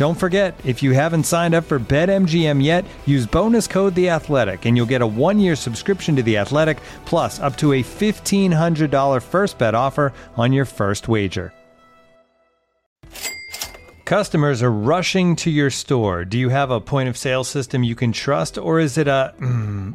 Don't forget, if you haven't signed up for BetMGM yet, use bonus code The Athletic, and you'll get a one-year subscription to The Athletic, plus up to a fifteen hundred dollar first bet offer on your first wager. Customers are rushing to your store. Do you have a point of sale system you can trust, or is it a mm,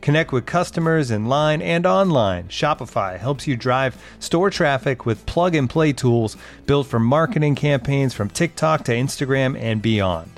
Connect with customers in line and online. Shopify helps you drive store traffic with plug and play tools built for marketing campaigns from TikTok to Instagram and beyond.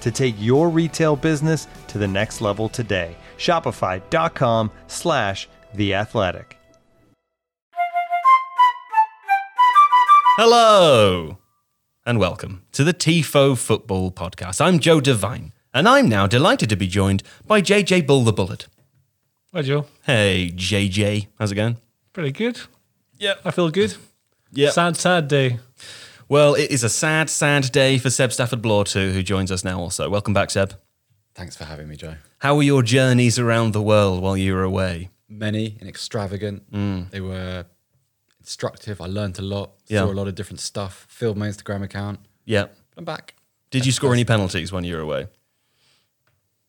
to take your retail business to the next level today. Shopify.com slash the athletic. Hello and welcome to the Tifo Football Podcast. I'm Joe Devine, and I'm now delighted to be joined by JJ Bull the Bullet. Hi, Joe. Hey, JJ, how's it going? Pretty good. Yeah. I feel good. Yeah. Sad, sad day. Well, it is a sad, sad day for Seb Stafford Bloor, too, who joins us now also. Welcome back, Seb. Thanks for having me, Joe. How were your journeys around the world while you were away? Many and extravagant. Mm. They were instructive. I learned a lot, yeah. saw a lot of different stuff, filled my Instagram account. Yeah. I'm back. Did you score any penalties when you were away?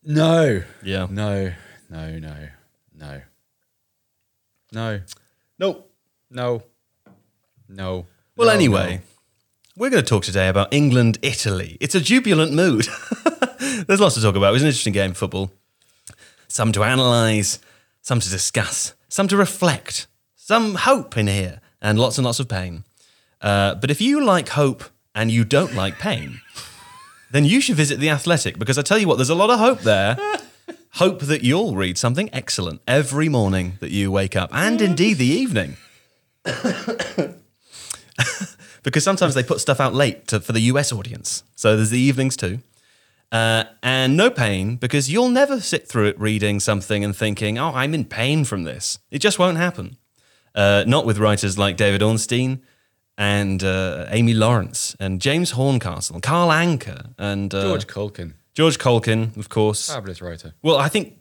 No. Yeah. No, no, no, no. No. No. No. No. Well, no, anyway, we're going to talk today about England Italy. It's a jubilant mood. There's lots to talk about. It was an interesting game, football. Some to analyse, some to discuss, some to reflect, some hope in here, and lots and lots of pain. Uh, but if you like hope and you don't like pain, then you should visit The Athletic because I tell you what, there's a lot of hope there. hope that you'll read something excellent every morning that you wake up, and indeed the evening because sometimes they put stuff out late to, for the US audience. So there's the evenings too. Uh, and no pain because you'll never sit through it reading something and thinking, oh, I'm in pain from this. It just won't happen. Uh, not with writers like David Ornstein and uh, Amy Lawrence and James Horncastle and Carl Anka and uh, George Caulkin. George Caulkin, of course. fabulous writer. Well, I think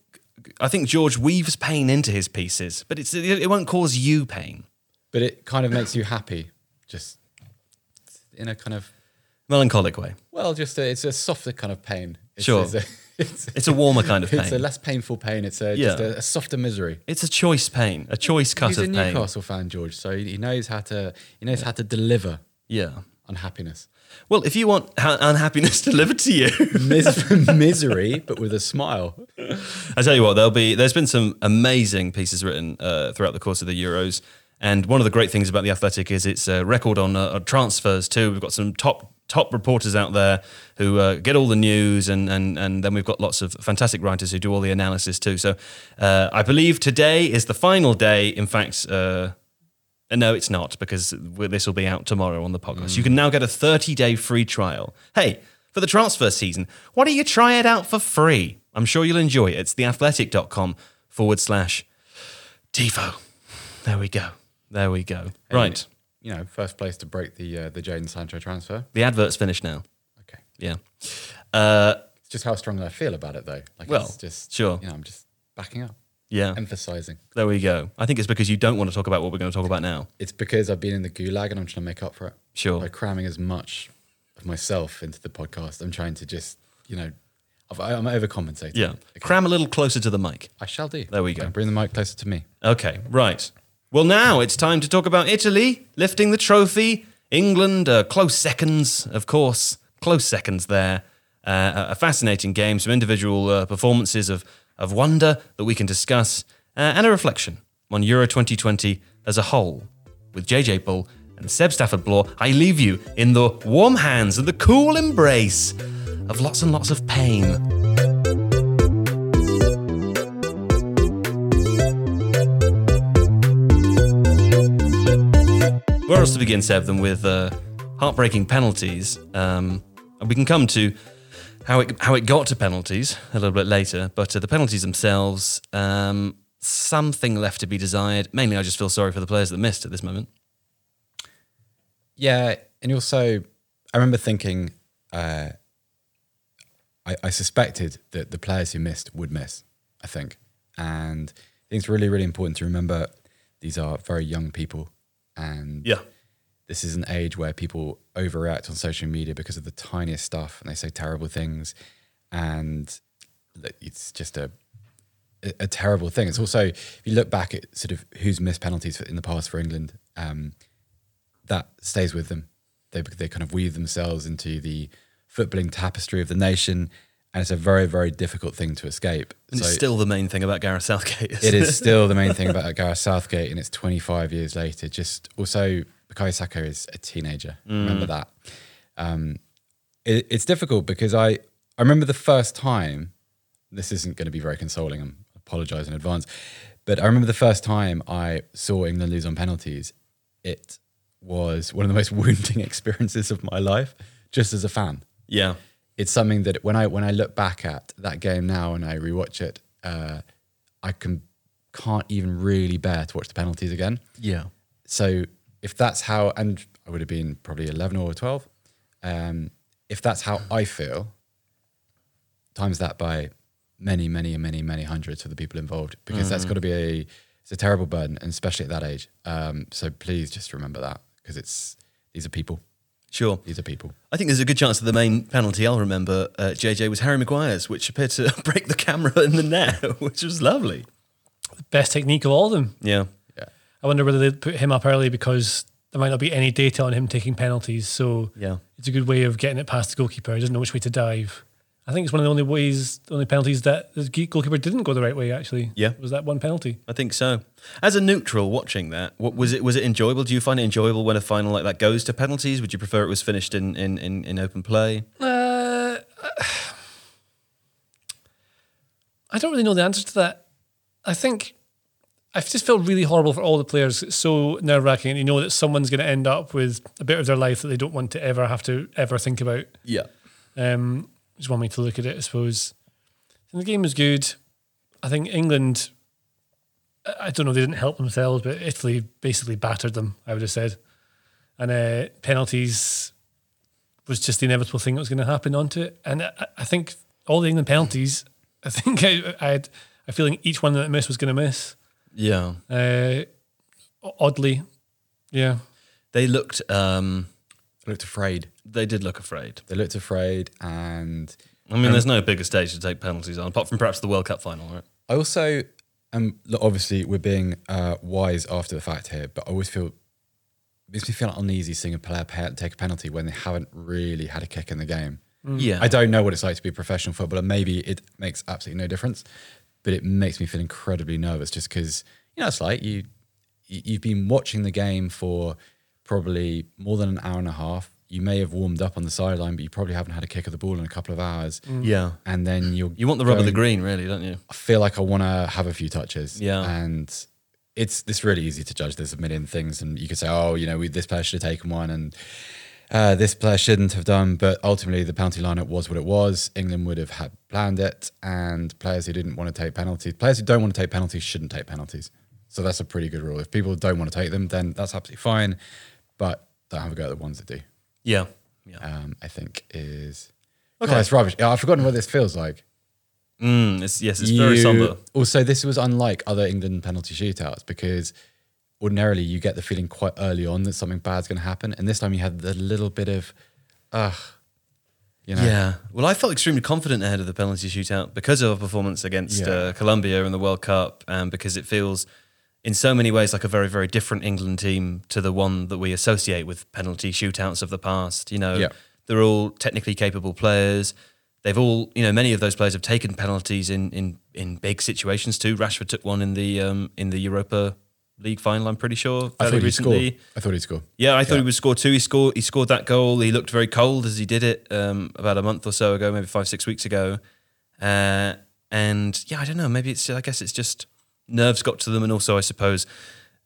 I think George weaves pain into his pieces, but it's, it won't cause you pain. But it kind of makes you happy, just in a kind of Melancholic way. well, just a, it's a softer kind of pain. It's, Sure. It's a, it's, It's a warmer kind of pain. it's a less painful pain. It's a, Yeah. just a, a softer misery. It's a choice pain, a choice cut He's of a pain. Newcastle fan, George, so he knows how to he knows how to deliver Yeah. unhappiness, Well, if you want ha- unhappiness delivered to you, Mis- misery, but with a smile. I tell you what, there'll be there's been some amazing pieces written uh, throughout the course of the Euros, And one of the great things about the Athletic is it's a record on uh, transfers too. We've got some top top reporters out there who uh, get all the news, and, and and then we've got lots of fantastic writers who do all the analysis too. So uh, I believe today is the final day. In fact. Uh, no, it's not because this will be out tomorrow on the podcast. You can now get a 30 day free trial. Hey, for the transfer season, why don't you try it out for free? I'm sure you'll enjoy it. It's theathletic.com forward slash TIFO. There we go. There we go. Right. You know, first place to break the uh, the Jadon Sancho transfer. The advert's finished now. Okay. Yeah. Uh, It's just how strongly I feel about it, though. Like, Well, it's just sure. You know, I'm just backing up, yeah. emphasizing. There we go. I think it's because you don't want to talk about what we're going to talk about now. It's because I've been in the gulag and I'm trying to make up for it. Sure. By cramming as much of myself into the podcast, I'm trying to just, you know, I've, I'm overcompensating. Yeah. Okay. Cram a little closer to the mic. I shall do. There we go. Bring the mic closer to me. Okay, right. Well, now it's time to talk about Italy lifting the trophy. England, uh, close seconds, of course, close seconds there. Uh, a fascinating game, some individual uh, performances of, of wonder that we can discuss, uh, and a reflection on Euro 2020 as a whole. With JJ Bull and Seb Stafford Bloor, I leave you in the warm hands and the cool embrace of lots and lots of pain. Where else to begin, Seb, than with uh, heartbreaking penalties? Um, and we can come to how it how it got to penalties a little bit later, but uh, the penalties themselves, um, something left to be desired. Mainly, I just feel sorry for the players that missed at this moment. Yeah, and also, I remember thinking, uh, I, I suspected that the players who missed would miss. I think, and I think it's really, really important to remember these are very young people, and Yeah, this is an age where people overreact on social media because of the tiniest stuff, and they say terrible things, and it's just a a terrible thing. It's also if you look back at sort of who's missed penalties in the past for England, um, that stays with them. They they kind of weave themselves into the footballing tapestry of the nation, and it's a very very difficult thing to escape. and it's still the main thing about Gareth Southgate. it is still the main thing about Gareth Southgate, and it's 25 years later. Just also, Bukayo Saka is a teenager. Remember that. Um, it, it's difficult because I I remember the first time. This isn't going to be very consoling. I'm apologise in advance, but I remember the first time I saw England lose on penalties. It was one of the most wounding experiences of my life, just as a fan yeah, it's something that when I when I look back at that game now and I rewatch it, uh, I can can't even really bear to watch the penalties again. yeah, So if that's how, and I would have been probably eleven or twelve, um, if that's how I feel, times that by many, many, many, many hundreds for the people involved, because that's got to be a it's a terrible burden, and especially at that age. Um, so please just remember that because it's these are people. Sure. These are people. I think there's a good chance that the main penalty I'll remember, uh, JJ, was Harry Maguire's, which appeared to break the camera in the net, which was lovely. Best technique of all of them. Yeah. Yeah. I wonder whether they'd put him up early because there might not be any data on him taking penalties. So Yeah. it's a good way of getting it past the goalkeeper. He doesn't know which way to dive. I think it's one of the only ways, the only penalties that the goalkeeper didn't go the right way. Actually, Yeah. was that one penalty. I think so. As a neutral watching that, what was it was it enjoyable? Do you find it enjoyable when a final like that goes to penalties? Would you prefer it was finished in in, in, in open play? Uh, I don't really know the answer to that. I think I just feel really horrible for all the players. It's so nerve wracking. And you know that someone's going to end up with a bit of their life that they don't want to ever have to ever think about. Yeah. Um, is one way to look at it, I suppose. And the game was good. I think England, I- don't know, they didn't help themselves, but Italy basically battered them, I would have said. And uh, penalties was just the inevitable thing that was going to happen onto it. And I, I think all the England penalties, I think I, I had a feeling each one that I missed was going to miss. Yeah. Uh, oddly, yeah. They looked um looked afraid. they did look afraid. They looked afraid, and I mean, there's no bigger stage to take penalties on, apart from perhaps the World Cup final, right? I also, um, look, obviously, we're being uh, wise after the fact here, but I always feel it makes me feel uneasy seeing a player pay, take a penalty when they haven't really had a kick in the game. Yeah. I don't know what it's like to be a professional footballer. Maybe it makes absolutely no difference, but it makes me feel incredibly nervous just because you know it's like you you've been watching the game for probably more than an hour and a half. You may have warmed up on the sideline, but you probably haven't had a kick of the ball in a couple of hours. Yeah. And then you're You want the rub of the green, really, don't you? I feel like I want to have a few touches. Yeah. And it's it's really easy to judge. There's a million things, and you could say, oh, you know, we, this player should have taken one, and uh, this player shouldn't have done. But ultimately, the penalty lineup was what it was. England would have had planned it, and players who didn't want to take penalties, players who don't want to take penalties, shouldn't take penalties. So that's a pretty good rule. If people don't want to take them, then that's absolutely fine. But don't have a go at the ones that do. Yeah. Yeah. Um, I think is Okay. okay. it's rubbish. I've forgotten what this feels like. Mm, it's, yes, it's very You- somber. Also, this was unlike other England penalty shootouts because ordinarily you get the feeling quite early on that something bad's going to happen, and this time you had the little bit of, ugh, you know, Yeah. Well, I felt extremely confident ahead of the penalty shootout because of our performance against Yeah. uh, Colombia in the World Cup, and because it feels in so many ways like a very, very different England team to the one that we associate with penalty shootouts of the past. You know, Yeah. they're all technically capable players. They've all, you know, many of those players have taken penalties in in, in big situations too. Rashford took one in the um, in the Europa League final. I'm pretty sure I thought he'd recently. score. I thought he'd score. Yeah, I thought Yeah. he would score two. He scored. He scored that goal. He looked very cold as he did it um, about a month or so ago, maybe five six weeks ago. Uh, and yeah, I don't know. Maybe it's. I guess it's just nerves got to them, and also I suppose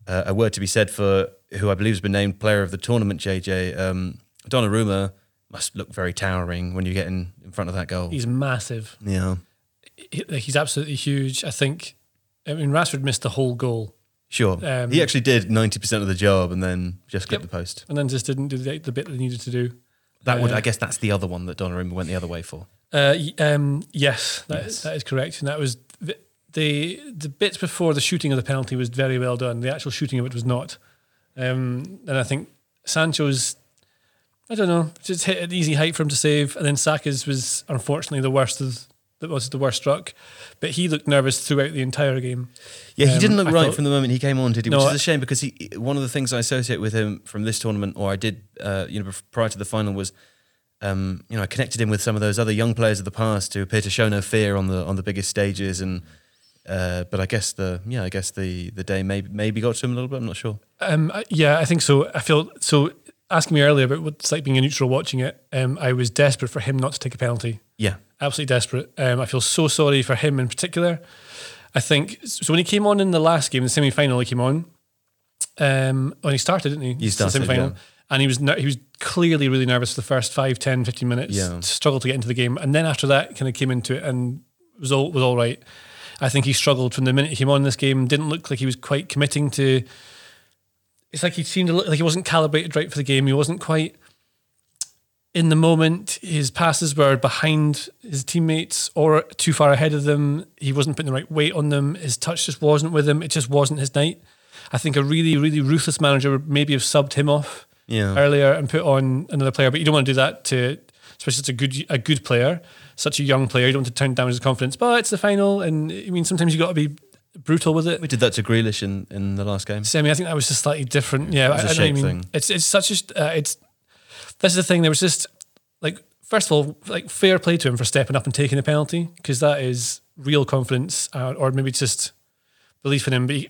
uh, a word to be said for who I believe has been named player of the tournament. JJ um, Donnarumma must look very towering when you get in, in front of that goal. He's massive. yeah, He- He's absolutely huge. I think. I mean, Rashford missed the whole goal sure. Um, he actually did ninety percent of the job, and then just clipped Yep. the post. and then just didn't do the, the bit that he needed to do. That would, Uh, I guess, that's the other one that Donnarumma went the other way for. Uh, um, yes, that, Yes. that is correct, and that was the, the bits before the shooting of the penalty was very well done. The actual shooting of it was not, um, and I think Sancho's. I don't know, just hit an easy height for him to save, and then Saka's was unfortunately the worst of that was the worst struck, but he looked nervous throughout the entire game. Yeah, he Um, didn't look I right thought- from the moment he came on, did he? No, Which is a shame because he one of the things I associate with him from this tournament, or I did, uh, you know, prior to the final, was, um, you know, I connected him with some of those other young players of the past who appear to show no fear on the on the biggest stages, and uh, but I guess the yeah, I guess the the day maybe maybe got to him a little bit. I'm not sure. Um, yeah, I think so. I feel so. Asking me earlier about what it's like being a neutral watching it, um, I was desperate for him not to take a penalty. Yeah, absolutely desperate. Um, I feel so sorry for him in particular. I think so. When he came on in the last game, the semi final, he came on. Um, when he started, didn't he? He started, semi-final. yeah. And he was ner- he was clearly really nervous for the first 5, 10, 15 minutes. Yeah. Struggled to get into the game, and then after that, kind of came into it and was all was all right. I think he struggled from the minute he came on this game. Didn't look like he was quite committing to. It's like he seemed to look like he wasn't calibrated right for the game. He wasn't quite in the moment, his passes were behind his teammates or too far ahead of them. He wasn't putting the right weight on them. His touch just wasn't with him. It just wasn't his night. I think a really, really ruthless manager would maybe have subbed him off Yeah. earlier and put on another player. But you don't want to do that to, especially it's a good a good player, such a young player. You don't want to turn down his confidence. But it's the final, and I mean sometimes you got to be brutal with it. we did that to Grealish in, in the last game. Semi, I think that was just slightly different. Yeah, was a I, I know shape you mean. thing. It's it's such a uh, it's this is the thing. There was just like first of all, like fair play to him for stepping up and taking the penalty because that is real confidence, uh, or maybe just belief in him. But he,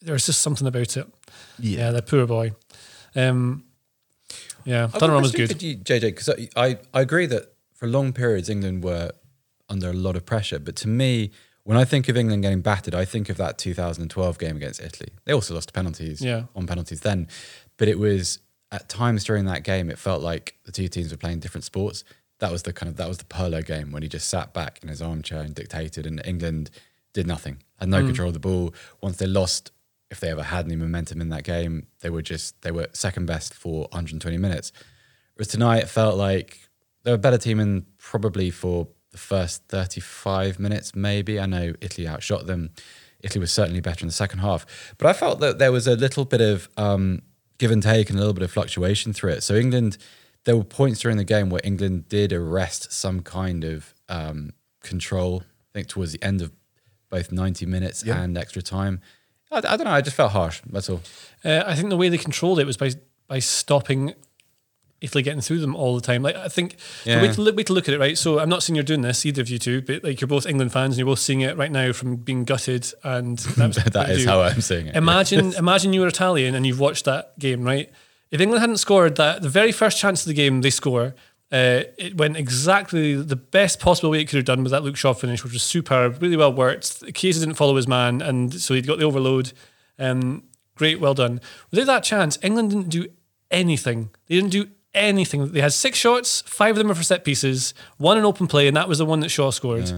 there was just something about it. Yeah, the poor boy. Um, yeah, I've Donnarumma was good. for you, JJ, because I, I, I agree that for long periods England were under a lot of pressure. But to me, when I think of England getting battered, I think of that 2012 game against Italy. They also lost penalties Yeah. on penalties then, but it was at times during that game it felt like the two teams were playing different sports. That was the kind of that was the Pirlo game when he just sat back in his armchair and dictated, and England did nothing, had no mm. control of the ball. Once they lost, if they ever had any momentum in that game, they were just they were second best for 120 minutes. Whereas tonight it felt like they were a better team in probably for the first 35 minutes, maybe. I know Italy outshot them. Italy was certainly better in the second half. But I felt that there was a little bit of um, give and take and a little bit of fluctuation through it. So England, there were points during the game where England did arrest some kind of um, control. I think towards the end of both 90 minutes and extra time. I, I don't know. I just felt harsh. That's all. Uh, I think the way they controlled it was by by stopping Italy getting through them all the time. Like I think the Yeah. way to look, way to look at it, right? So I'm not saying you're doing this either of you two, but like you're both England fans and you're both seeing it right now from being gutted and that, that is how I'm seeing it. Imagine, imagine you were Italian and you've watched that game, right? If England hadn't scored that, the very first chance of the game they score, uh, it went exactly the best possible way it could have done with that Luke Shaw finish, which was superb, really well worked. Chiesa didn't follow his man, and so he'd got the overload. Um, great, well done. Without that chance, England didn't do anything. They didn't do anything. They had six shots, five of them were for set pieces, one in open play, and that was the one that Shaw scored.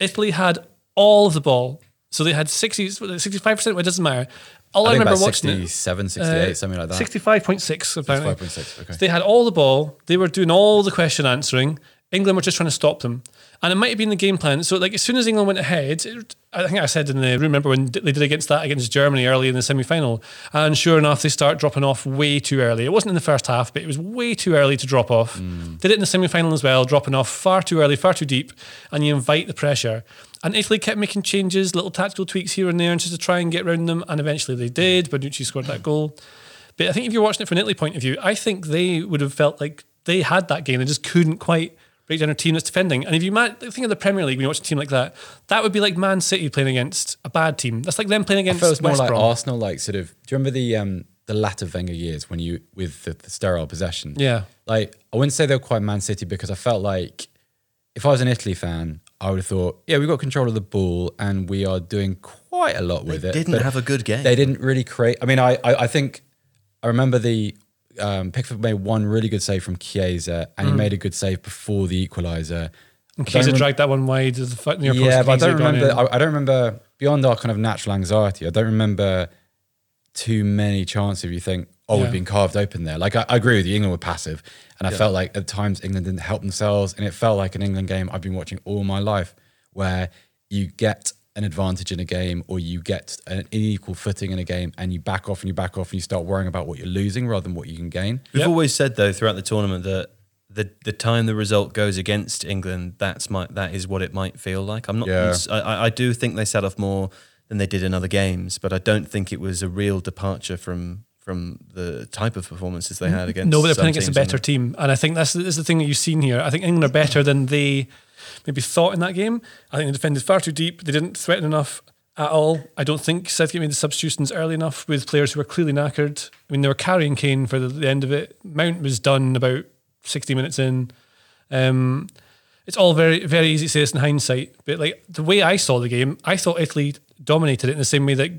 Italy had all of the ball. So they had 60, 65%, well, it doesn't matter. All I, I remember watching it. 67, 68, Uh, something like that. 65.6 apparently. 65.6, okay. So they had all the ball. They were doing all the question answering. England were just trying to stop them. And it might have been the game plan. So like as soon as England went ahead, it- I think I said in the room, remember when they did against that against Germany early in the semi-final. And sure enough, they start dropping off way too early. It wasn't in the first half, but it was way too early to drop off. Mm. Did it in the semi-final as well, dropping off far too early, far too deep. And you invite the pressure. And Italy kept making changes, little tactical tweaks here and there, and just to try and get around them. And eventually they did. Bonucci scored that goal. But I think if you're watching it from an Italy point of view, I think they would have felt like they had that game. They just couldn't quite break down a team that's defending. And if you ma- think of the Premier League when you watch a team like that, that would be like Man City playing against a bad team. That's like them playing I against felt it was more like Brom. Arsenal, like sort of. Do you remember the um, the latter Wenger years when you with the, the sterile possession? Yeah. Like I wouldn't say they were quite Man City because I felt like if I was an Italy fan, I would have thought, yeah, we've got control of the ball and we are doing quite a lot with it. They didn't but have a good game. They didn't really create. I mean, I I, I think I remember the. Um, Pickford made one really good save from Chiesa, and he made a good save before the equaliser. And Chiesa dragged that one wide of the foot near post. Yeah, but I don't remember. I, I don't remember beyond our kind of natural anxiety. I don't remember too many chances. If you think, oh, Yeah. we've been carved open there. Like I, I agree with you. England were passive, and I felt like at times England didn't help themselves, and it felt like an England game I've been watching all my life, where you get an advantage in a game or you get an unequal footing in a game and you back off and you back off and you start worrying about what you're losing rather than what you can gain. We've Yep. always said though throughout the tournament that the the time the result goes against England, that's my that is what it might feel like. I'm not. Yeah. I, I- I do think they set off more than they did in other games, but I don't think it was a real departure from from the type of performances they had against. No, but they're some playing against a better team, and I think that's, that's the thing that you've seen here. I think England are better than they maybe thought in that game. I think they defended far too deep. They didn't threaten enough at all. I don't think Southgate made the substitutions early enough with players who were clearly knackered. I mean, they were carrying Kane for the, the end of it. Mount was done about sixty minutes in. Um, it's all very very easy to say this in hindsight, but like the way I saw the game, I thought Italy dominated it in the same way that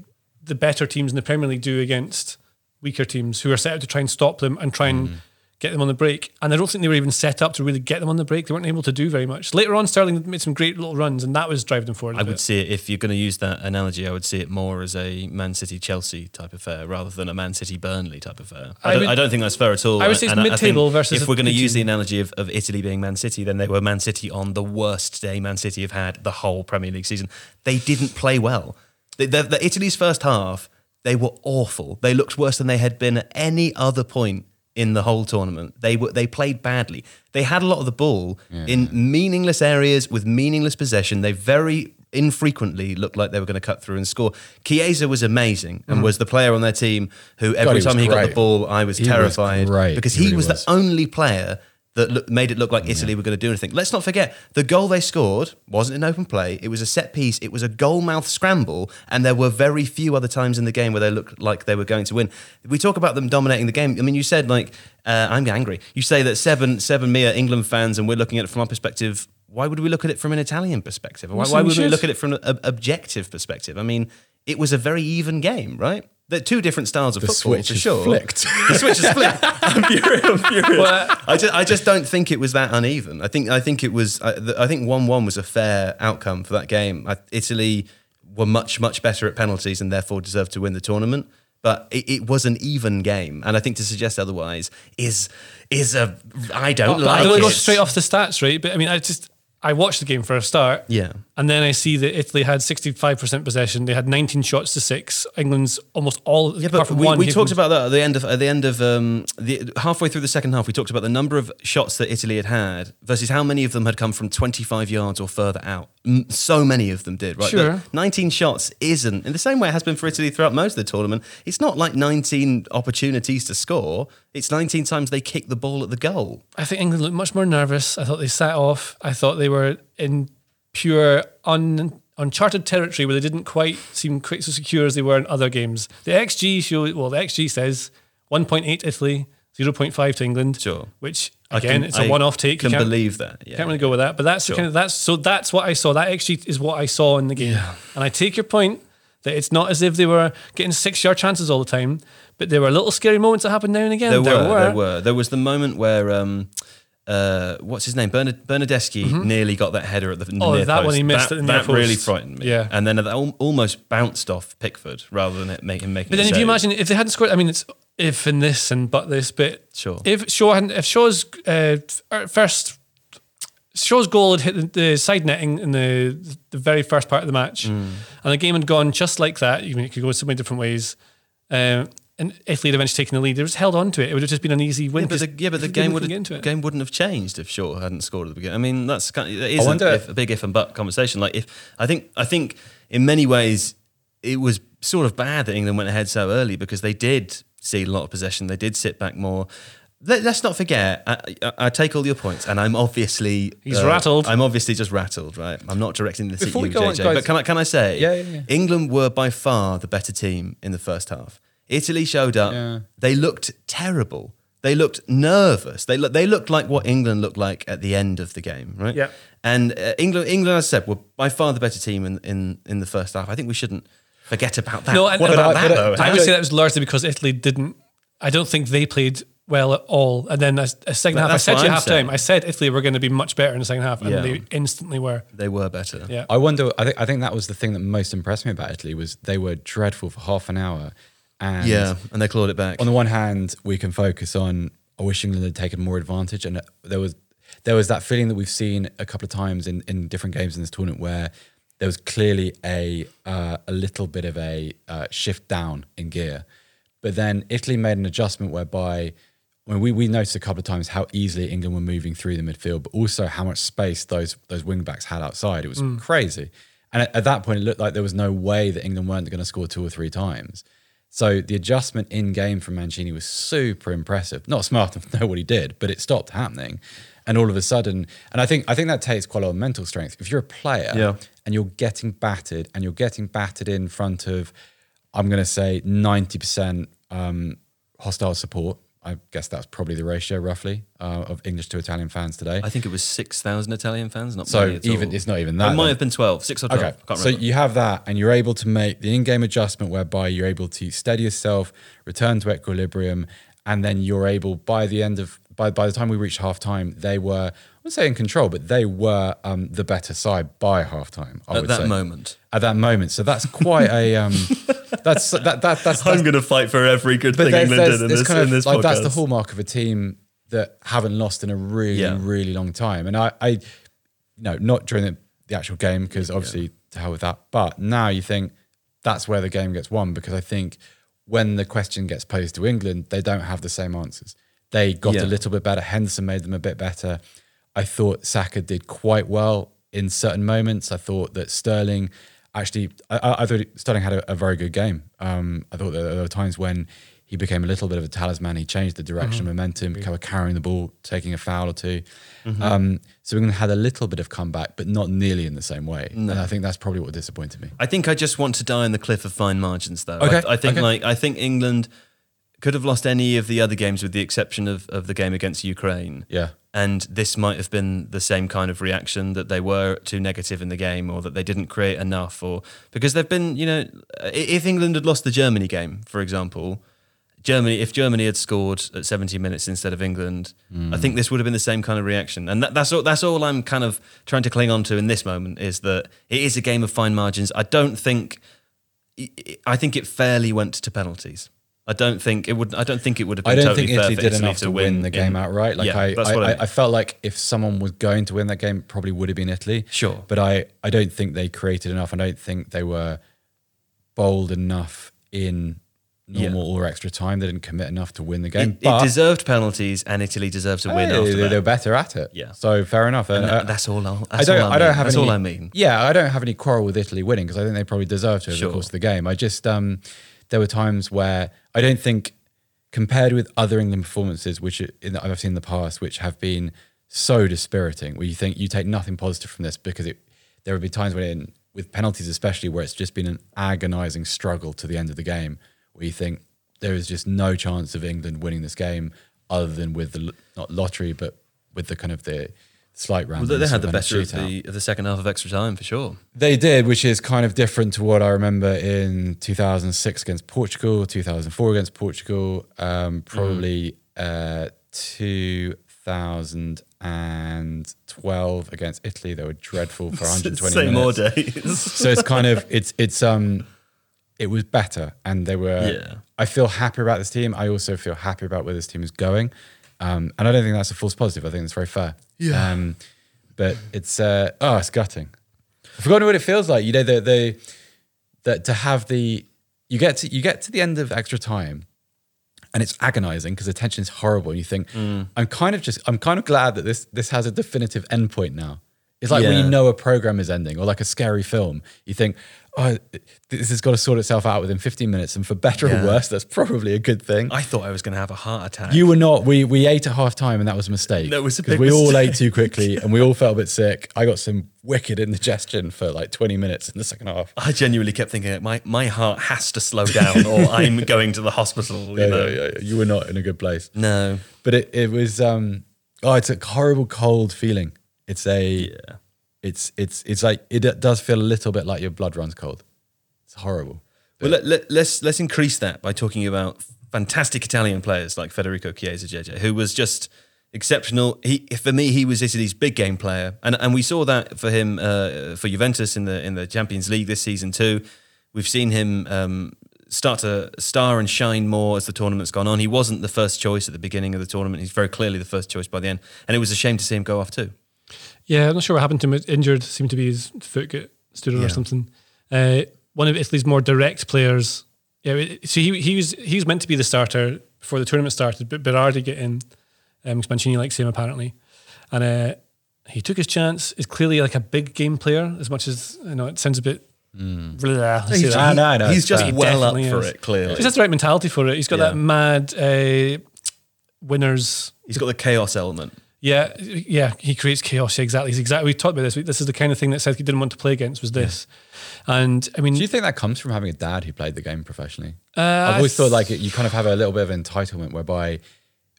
the better teams in the Premier League do against weaker teams who are set out to try and stop them and try and get them on the break. And I don't think they were even set up to really get them on the break. They weren't able to do very much. Later on, Sterling made some great little runs, and that was driving them forward. I would see it if you're going to use that analogy. I would see it more as a Man City Chelsea type affair rather than a Man City Burnley type affair. I, I don't, would- I don't think that's fair at all. I would say it's And I- I think mid-table versus If we're going to use the analogy of, of Italy being Man City, then they were Man City on the worst day Man City have had the whole Premier League season. They didn't play well. The, the, the Italy's first half, they were awful. They looked worse than they had been at any other point in the whole tournament. They were they played badly. They had a lot of the ball in meaningless areas with meaningless possession. They very infrequently looked like they were going to cut through and score. Chiesa was amazing and was the player on their team who every Mm. he time he got the ball, I was He terrified great. because He he, really was, was. the only player that look, made it look like Italy were going to do anything. Let's not forget the goal they scored wasn't an open play. It was a set piece. It was a goal mouth scramble, and there were very few other times in the game where they looked like they were going to win. We talk about them dominating the game. I mean, you said like uh, I'm angry. You say that seven seven mere England fans, and we're looking at it from our perspective. Why would we look at it from an Italian perspective? Why, why would we look at it from an objective perspective? I mean, it was a very even game, right? They're two different styles of The football switch for is sure. flicked. The switch is flipped. I'm furious. I'm furious. Well, I just, I just don't think it was that uneven. I think, I think it was. I, the- I think one-one was a fair outcome for that game. I, Italy were much, much better at penalties and therefore deserved to win the tournament. But it, it was an even game, and I think to suggest otherwise is is a. I don't But like I don't it. go straight off the stats, right? But I mean, I just I watched the game for a start. Yeah. And then I see that Italy had 65% possession. They had 19 shots to six. England's almost all. Yeah, but we, one, we talked about that at the end of at the end of um, the halfway through the second half. We talked about the number of shots that Italy had had versus how many of them had come from 25 yards or further out. So many of them did. Right, Sure. The 19 shots isn't in the same way it has been for Italy throughout most of the tournament. It's not like 19 opportunities to score. It's 19 times they kick the ball at the goal. I think England looked much more nervous. I thought they sat off. I thought they were in pure un, uncharted territory where they didn't quite seem quite so secure as they were in other games. The XG show well, the XG says 1.8 Italy, 0.5 to England. Sure. Which again, can- it's a I one-off take. You Can can't- believe that. Yeah. Can't really go with that, but that's the Sure. kind of that's so that's what I saw. That actually is what I saw in the game, and I take your point that it's not as if they were getting six yard chances all the time, but there were little scary moments that happened now and again. There were, there were. There was the moment where um, uh, what's his name, Bernard, Bernardeschi, nearly got that header at the, Mm-hmm. Oh, near that one he missed That, at the near that really frightened me. Yeah. and then it almost bounced off Pickford rather than it make him making. It. But then, if you imagine if they hadn't scored, I mean, it's if and this and but this, but Sure. if Shaw hadn't, if Shaw's uh, first Shaw's goal had hit the, the side netting in the the very first part of the match, Mm. and the game had gone just like that. Even it could go so many different ways. Um, and Italy had eventually taken the lead. They just held on to it. It would have just been an easy win. Yeah, but the, yeah, but the game would it. game wouldn't have changed if Shaw hadn't scored at the beginning. I mean, that's kind of, it is a, if, a big if and but conversation. Like if I think I think in many ways it was sort of bad that England went ahead so early because they did see a lot of possession. They did sit back more. Let, us not forget. I, I, I take all your points, and I'm obviously uh, He's rattled. I'm obviously just rattled, right? I'm not directing this Before at you, go on, JJ. guys- but can I can I say, Yeah, yeah, yeah. England were by far the better team in the first half. Italy showed up. Yeah. They looked terrible. They looked nervous. They look, they looked like what England looked like at the end of the game, right? Yeah. And uh, England, England, as I said, were by far the better team in, in, in the first half. I think we shouldn't forget about that. No, and- what but about I- that but though? I would say that was largely because Italy didn't. I don't think they played well at all. And then a, a second But half, I that's said to you I'm half time. I said Italy were going to be much better in the second half, and Yeah. they instantly were. they were better. Yeah. I wonder. I think. I think that was the thing that most impressed me about Italy was they were dreadful for half an hour, and Yeah, and they clawed it back. on the one hand, we can focus on I wish England had taken more advantage, and there was there was that feeling that we've seen a couple of times in, in different games in this tournament where there was clearly a uh, a little bit of a uh, shift down in gear, but then Italy made an adjustment whereby. I mean, we, we noticed a couple of times how easily England were moving through the midfield, but also how much space those those wing backs had outside. It was crazy. And at, at that point, it looked like there was no way that England weren't going to score two or three times. So the adjustment in game from Mancini was super impressive. Not smart enough to know what he did, but it stopped happening. And all of a sudden, and I think I think that takes quite a lot of mental strength. If you're a player Yeah. and you're getting battered and you're getting battered in front of, I'm going to say 90% um, hostile support. I guess that's probably the ratio roughly uh, of English to Italian fans today. I think it was 6,000 Italian fans, not So even all. it's not even that. It might then. have been 12, 6 or 12. Okay, so you have that, and you're able to make the in-game adjustment whereby you're able to steady yourself, return to equilibrium, and then you're able by the end of by by the time we reached half time, they were Say in control, but they were um, the better side by half time. I At would that say. moment. At that moment, so that's quite a um, that's that that that's, that's I'm going to fight for every good thing there's, England there's, did in this, kind of in this like that's the hallmark of a team that haven't lost in a really Yeah. really long time and i i you know not during the, the actual game because obviously to hell with that but now you think that's where the game gets won because i think when the question gets posed to england they don't have the same answers they got Yeah. a little bit better henderson made them a bit better i thought saka did quite well in certain moments i thought that sterling actually i, I- thought sterling had a, a very good game um, i thought that there were times when he became a little bit of a talisman. He changed the direction, momentum, kind of carrying the ball, taking a foul or 2 Um, so England had a little bit of comeback, but not nearly in the same way. And I think that's probably what disappointed me. I think I just want to die on the cliff of fine margins, though. Okay, I, I think okay. like I think England could have lost any of the other games, with the exception of, of the game against Ukraine. Yeah. And this might have been the same kind of reaction that they were too negative in the game, or that they didn't create enough, or because they've been, you know, if England had lost the Germany game, for example, Germany, if Germany had scored at 70 minutes instead of England, I think this would have been the same kind of reaction. And that, that's all. That's all I'm kind of trying to cling on to in this moment is that it is a game of fine margins. I don't think. I think it fairly went to penalties. I don't think it would. I don't think it would have been I don't totally think Italy did Italy enough to win, the game in- outright. Like Yeah, I, that's I, I mean. I felt like if someone was going to win that game, it probably would have been Italy. Sure. But I, I don't think they created enough. I don't think they were bold enough in normal or extra time. They didn't commit enough to win the game. It, it deserved penalties, and Italy deserves a win Hey, they, they were better at it. Yeah. So fair enough. And Uh, that- that's all. I'll, I don't. all I, I, don't mean. have That's any. all I mean. Yeah, I don't have any quarrel with Italy winning because I think they probably deserved to over Sure. the course of the game. I just um, there were times where I don't think compared with other England performances, which I've seen in the past, which have been so dispiriting, where you think you take nothing positive from this because it, there have been times when, in, with penalties especially, where it's just been an agonising struggle to the end of the game, where you think there is just no chance of England winning this game other than with the not lottery, but with the kind of the slight round. Well, they had the better of the, of the second half of extra time for sure. They did, which is kind of different to what I remember in 2006 against Portugal, 2004 against Portugal, um, probably mm. uh, 2012 against Italy. They were dreadful for 120 Say minutes. more days. so it's kind of it's it's um it was better, and they were. Yeah. I feel happy about this team. I also feel happy about where this team is going. Um, and I don't think that's a false positive. I think it's very fair. Yeah. Um, but it's uh, oh, it's gutting. I've forgotten what it feels like. You know, the the that to have the you get to you get to the end of extra time, and it's agonizing because the tension is horrible. And you think, Mm. I'm kind of just I'm kind of glad that this this has a definitive endpoint now. It's like when you know a program is ending or like a scary film. You think, oh, this has got to sort itself out within 15 minutes, and for better Yeah. or worse, that's probably a good thing. I thought I was going to have a heart attack. You were not. We we ate at half time, and that was a mistake. That was a big we all ate too quickly, and we all felt a bit sick. I got some wicked indigestion for like twenty minutes in the second half. I genuinely kept thinking my, my heart has to slow down or I'm going to the hospital. You Yeah, know? yeah, yeah, You were not in a good place, No. but it it was. um Oh, it's a horrible cold feeling. It's a. Yeah. It's it's it's like it does feel a little bit like your blood runs cold. It's horrible. Well, let, let, let's let's increase that by talking about fantastic Italian players like Federico Chiesa, JJ, who was just exceptional. He, for me, he was Italy's big game player, and and we saw that for him uh, for Juventus in the in the Champions League this season too. We've seen him um, start to star and shine more as the tournament's gone on. He wasn't the first choice at the beginning of the tournament. He's very clearly the first choice by the end, and it was a shame to see him go off too. Yeah, I'm not sure what happened to him. Injured, seemed to be his foot got stood on Yeah. or something. Uh, one of Italy's more direct players. Yeah, so he he was he was meant to be the starter before the tournament started, but Berardi get in. Um, 'cause Mancini likes him apparently, and uh, he took his chance. Is clearly like a big game player. As much as you know, it sounds a bit. Blah, I say He's, that. Ah, no, no, he's just fair. well up for is. it. Clearly, He has got the right mentality for it. He's got Yeah. that mad uh, winners. he's got the chaos element. Yeah, yeah, he creates chaos. Yeah, exactly. He's exactly. We talked about this. This is the kind of thing that Southgate didn't want to play against. Was this? And I mean, Do you think that comes from having a dad who played the game professionally? uh, I've always thought like you kind of have a little bit of entitlement whereby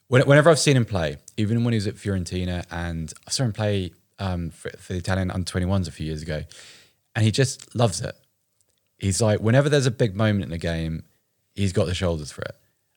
whenever I've seen him play, even when he was at Fiorentina and I saw him play um, for, for the Italian under 21s a few years ago, and he just loves it. He's like, whenever there's a big moment in the game, he's got the shoulders for it.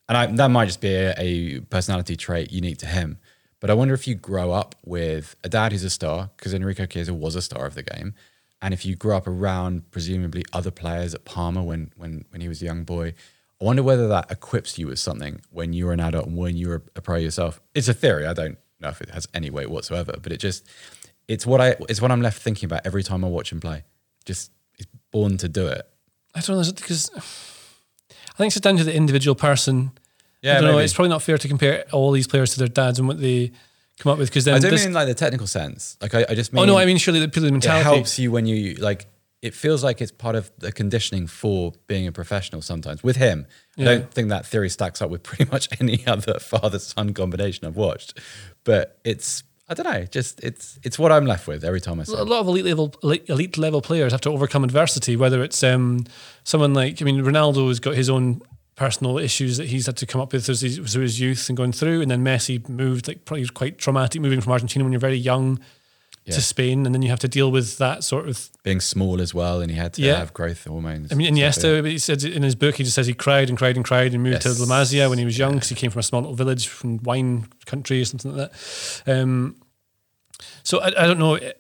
And I, that might just be a, a personality trait unique to him. But I wonder if you grow up with a dad who's a star, because Enrico Chiesa was a star of the game. And if you grew up around presumably other players at Parma when when when he was a young boy, I wonder whether that equips you with something when you're an adult and when you're a pro yourself. It's a theory. I don't know if it has any weight whatsoever, but it just it's what I it's what I'm left thinking about every time I watch him play. Just he's born to do it. I don't know because I think it's down to the individual person. Yeah, I don't know. It's probably not fair to compare all these players to their dads and what they come up with because then I don't this, mean in like the technical sense. Like I, I just mean oh no, I mean surely the purely the it helps you when you like it feels like it's part of the conditioning for being a professional sometimes with him i don't think that theory stacks up with pretty much any other father son combination i've watched but it's i don't know just it's it's what i'm left with every time i see a lot of elite level elite elite level players have to overcome adversity. Whether it's um, someone like I mean Ronaldo has got his own personal issues that he's had to come up with through his, through his youth and going through, and then Messi moved like probably quite traumatic moving from Argentina when you're very young Yeah. to Spain, and then you have to deal with that sort of being small as well and he had to Yeah. have growth hormones I mean, yeah. Iniesta, he said in his book, he just says he cried and cried and cried and moved Yes. to La Masia when he was young because he came from a small little village from wine country or something like that. Um, so I, I don't know. It,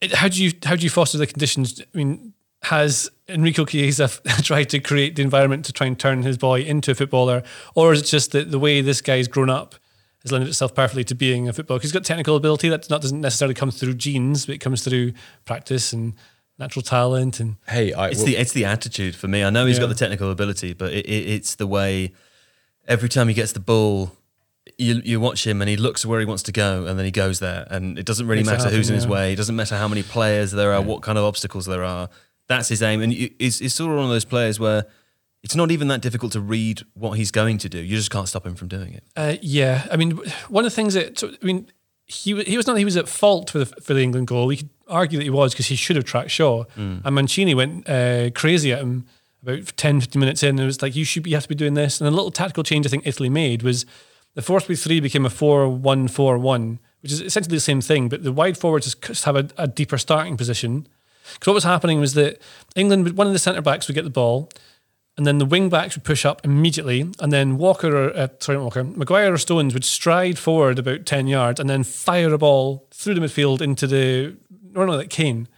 it- how do you how do you foster the conditions? I mean, has Enrico Chiesa tried to create the environment to try and turn his boy into a footballer, or is it just that the way this guy's grown up? Has lended itself perfectly to being a footballer? He's got technical ability that not doesn't necessarily come through genes, but it comes through practice and natural talent and hey I, It's well, the it's the attitude for me. I know he's Yeah. got the technical ability, but it, it, it's the way. Every time he gets the ball, you you watch him and he looks where he wants to go, and then he goes there, and it doesn't really Makes it matter who's in happen, his way. It doesn't matter how many players there are, what kind of obstacles there are. That's his aim, and he's, he's sort of one of those players where It's not even that difficult to read what he's going to do. You just can't stop him from doing it. Uh, yeah, I mean, one of the things that I mean, he he was not he was at fault for the for the England goal. You could argue that he was because he should have tracked Shaw, and Mancini went uh, crazy at him about 10, 15 minutes in. And it was like you should be, you have to be doing this. And a little tactical change I think Italy made was the four three three became a four one four one, which is essentially the same thing, but the wide forwards just just have a, a deeper starting position. Because what was happening was that England, would- one of the centre backs would get the ball, and then the wing backs would push up immediately, and then Walker or uh, sorry, not Walker, Maguire or Stones would stride forward about ten yards and then fire a ball through the midfield into the or no, like Kane,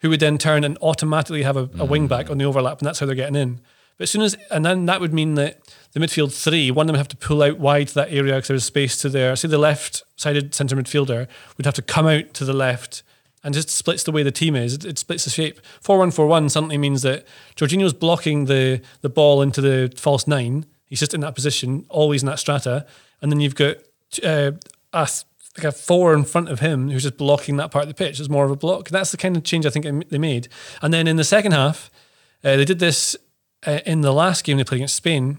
who would then turn and automatically have a, a wing back on the overlap, and that's how they're getting in. But as soon as and then that would mean that the midfield three, one of them would have to pull out wide to that area because there was space to their say the left sided centre midfielder would have to come out to the left and just splits the way the team is. It, it splits the shape. 4-1-4 suddenly means that Jorginho's blocking the the ball into the false nine. He's just in that position, always in that strata, and then you've got uh, a like a four in front of him who's just blocking that part of the pitch. It's more of a block. That's the kind of change I think they- made. And then in the second half, uh, they did this uh, in the last game they played against Spain.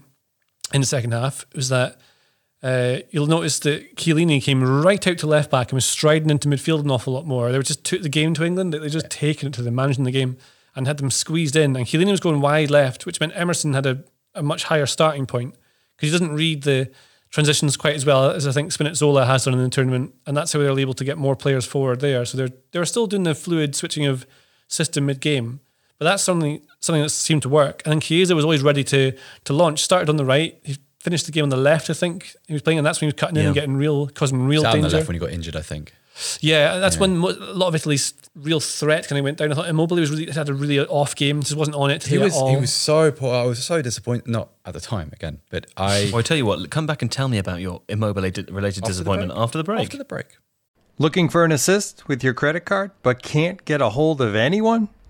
In the second half, was that uh, you'll notice that Chiellini came right out to left back and was striding into midfield an awful lot more. They were just took the game to England. They just taken it to them, managing the game, and had them squeezed in. And Chiellini was going wide left, which meant Emerson had a, a much higher starting point because he doesn't read the transitions quite as well as I think Spinazzola has done in the tournament, and that's how they're able to get more players forward there. So they're they're still doing the fluid switching of system mid game. But that's something something that seemed to work. And then Chiesa was always ready to to launch. Started on the right. He finished the game on the left. I think he was playing, and that's when he was cutting in and getting real, causing real Sat on the danger. left when he got injured, I think. Yeah, that's when mo- a lot of Italy's real threat kind of went down. I thought Immobile was really had a really off game. Just wasn't on it He was at all. he was so poor. I was so disappointed. Not at the time again, but I Well, I tell you what, come back and tell me about your immobile related After disappointment break. after the break. after the break. Looking for an assist with your credit card but can't get a hold of anyone?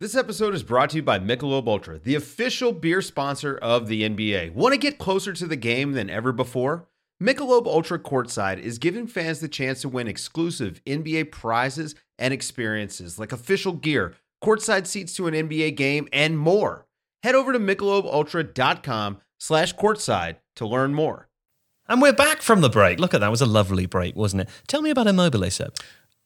This episode is brought to you by Michelob Ultra, the official beer sponsor of the NBA. Want to get closer to the game than ever before? Michelob Ultra Courtside is giving fans the chance to win exclusive NBA prizes and experiences like official gear, courtside seats to an NBA game, and more. Head over to michelobultra.com slash courtside to learn more. And we're back from the break. Look at that. It was a lovely break, wasn't it? Tell me about Immobile, Seb.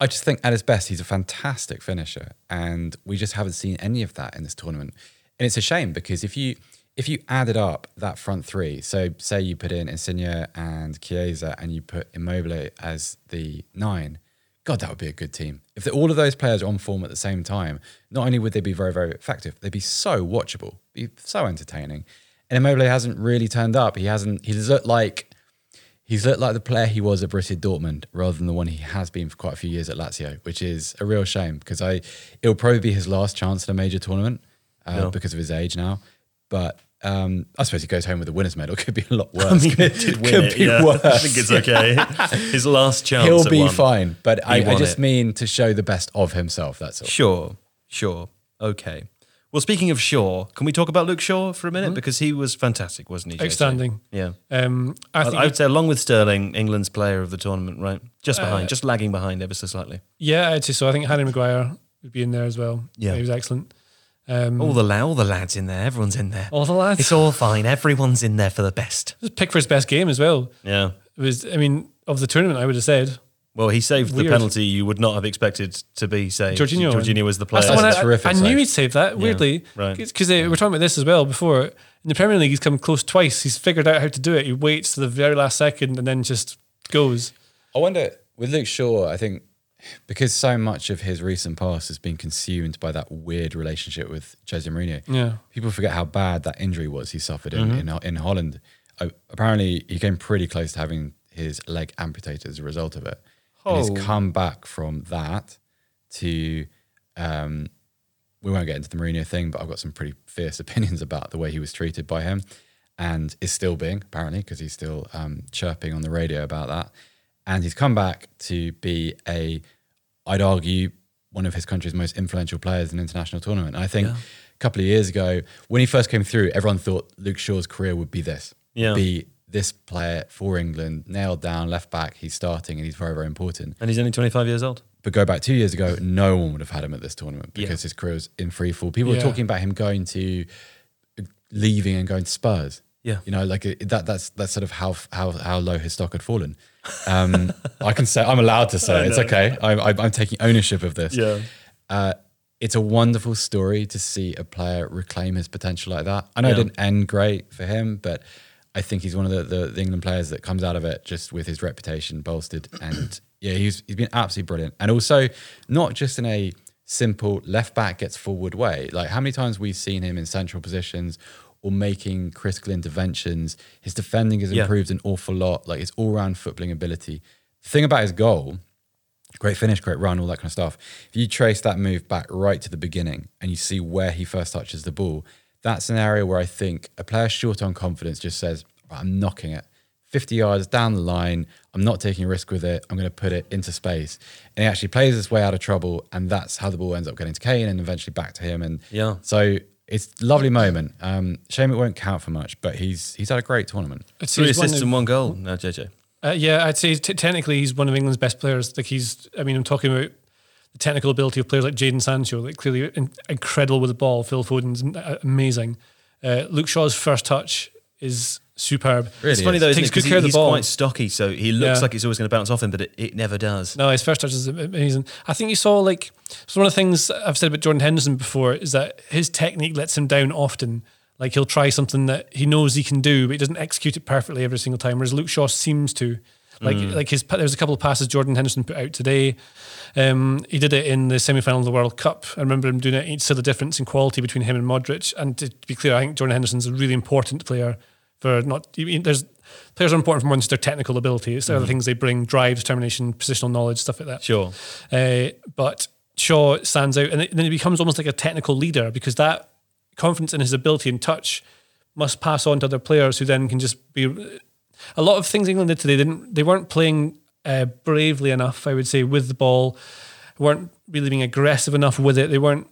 I just think at his best, he's a fantastic finisher, and we just haven't seen any of that in this tournament. And it's a shame because if you if you added up that front three, so say you put in Insigne and Chiesa, and you put Immobile as the nine, God, that would be a good team. If all of those players are on form at the same time, not only would they be very very effective, they'd be so watchable, be so entertaining. And Immobile hasn't really turned up. He hasn't. He's looked like He's looked like the player he was at Borussia Dortmund rather than the one he has been for quite a few years at Lazio, which is a real shame because I it'll probably be his last chance at a major tournament uh, Yeah. because of his age now. But um, I suppose he goes home with a winner's medal. Could be a lot worse. I mean, could could it, be yeah. worse. I think it's okay. His last chance. He'll be fine. But I, I just it. mean to show the best of himself. That's all. Sure, sure. Okay. Well, speaking of Shaw, can we talk about Luke Shaw for a minute? Mm-hmm. Because he was fantastic, wasn't he? JJ? Outstanding. Yeah. Um, I think, I would say, along with Sterling, England's player of the tournament, right? Just Uh, behind, just lagging behind ever so slightly. yeah, I'd say so. I think Harry Maguire would be in there as well. Yeah. he was excellent. Um, All the all the lads in there, everyone's in there. all the lads. It's all fine. Everyone's in there for the best. Just pick for his best game as well. Yeah. It was, I mean, of the tournament, I would have said. Well, he saved the penalty you would not have expected to be saved. Jorginho. Jorginho was the player. That's the one That's I, a terrific I knew he'd save that, weirdly. right. Because we were talking about this as well before. In the Premier League, he's come close twice. He's figured out how to do it. He waits to the very last second and then just goes. I wonder with Luke Shaw, I think because so much of his recent past has been consumed by that weird relationship with Jose Mourinho. Yeah. People forget how bad that injury was he suffered in, in, in Holland. Uh, apparently, he came pretty close to having his leg amputated as a result of it. And Oh. he's come back from that to, um, we won't get into the Mourinho thing, but I've got some pretty fierce opinions about the way he was treated by him. and is still being apparently because he's still um, chirping on the radio about that. And he's come back to be a, I'd argue, one of his country's most influential players in international tournament. And I think a couple of years ago, when he first came through, everyone thought Luke Shaw's career would be this, Yeah. be this player for England, nailed down, left back. He's starting, and he's very, very important. And he's only 25 years old. But go back two years ago, no one would have had him at this tournament Yeah. because his career was in free fall. People were talking about him going to leaving and going to Spurs. Yeah. you know, like that. That's that's sort of how how how low his stock had fallen. Um, I can say I'm allowed to say it's okay. I, I, I'm taking ownership of this. Yeah. Uh, it's a wonderful story to see a player reclaim his potential like that. I know Yeah. it didn't end great for him, but I think he's one of the, the, the England players that comes out of it just with his reputation bolstered. And yeah, he's he's been absolutely brilliant. And also not just in a simple left back gets forward way. Like how many times we've seen him in central positions or making critical interventions. His defending has Yeah. improved an awful lot. Like his all round footballing ability. The thing about his goal great finish, great run, all that kind of stuff. If you trace that move back right to the beginning and you see where he first touches the ball, that's an area where I think a player short on confidence just says, I'm knocking it 50 yards down the line. I'm not taking a risk with it. I'm going to put it into space. And he actually plays his way out of trouble. And that's how the ball ends up getting to Kane and eventually back to him. And Yeah. so it's lovely moment. Um, shame it won't count for much, but he's he's had a great tournament. It's, Three assists and one goal now, JJ. Uh, yeah, I'd say t- technically he's one of England's best players. Like he's, I mean, I'm talking about the technical ability of players like Jadon Sancho, like clearly in- incredible with the ball. Phil Foden's uh, amazing. Uh, Luke Shaw's first touch is superb. Really it's funny is. though, isn't Takes it? good care of the he's ball. quite stocky, so he looks Yeah. like it's always going to bounce off him, but it, it never does. No, his first touch is amazing. I think you saw like it's one of the things I've said about Jordan Henderson before is that his technique lets him down often. Like he'll try something that he knows he can do, but he doesn't execute it perfectly every single time. Whereas Luke Shaw seems to. Like like his there's a couple of passes Jordan Henderson put out today. Um, he did it in the semi final of the World Cup. I remember him doing it. See the difference in quality between him and Modric. And to be clear, I think Jordan Henderson's a really important player for not. There's players are important for more than just their technical ability. It's the other things they bring: drive, determination, positional knowledge, stuff like that. Sure. Uh, but Shaw stands out, and then he becomes almost like a technical leader because that confidence in his ability and touch must pass on to other players who then can just be. A lot of things England did today didn't. They weren't playing uh, bravely enough, I would say, with the ball. weren't really being aggressive enough with it. They weren't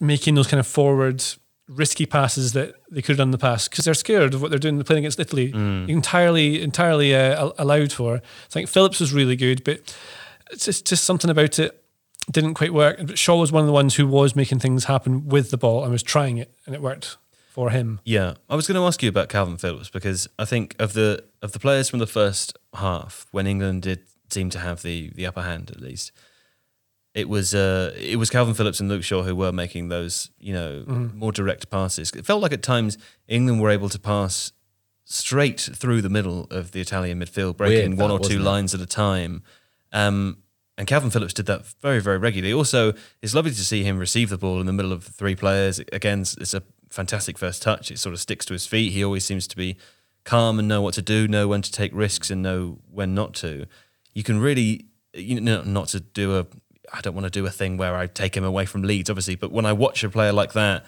making those kind of forward risky passes that they could have done in the past because they're scared of what they're doing. They're playing against Italy, entirely, entirely uh, allowed for. I think Phillips was really good, but it's just, just something about it didn't quite work. But Shaw was one of the ones who was making things happen with the ball and was trying it, and it worked for him. Yeah, I was going to ask you about Calvin Phillips because I think of the of the players from the first half when England did seem to have the the upper hand at least. It was uh, it was Calvin Phillips and Luke Shaw who were making those you know more direct passes. It felt like at times England were able to pass straight through the middle of the Italian midfield, breaking Weird one that, or two it? lines at a time. Um, and Calvin Phillips did that very, very regularly. Also, it's lovely to see him receive the ball in the middle of three players. Again, it's a fantastic first touch. It sort of sticks to his feet. He always seems to be calm and know what to do, know when to take risks and know when not to. You can really, you know, not to do a, I don't want to do a thing where I take him away from Leeds, obviously, but when I watch a player like that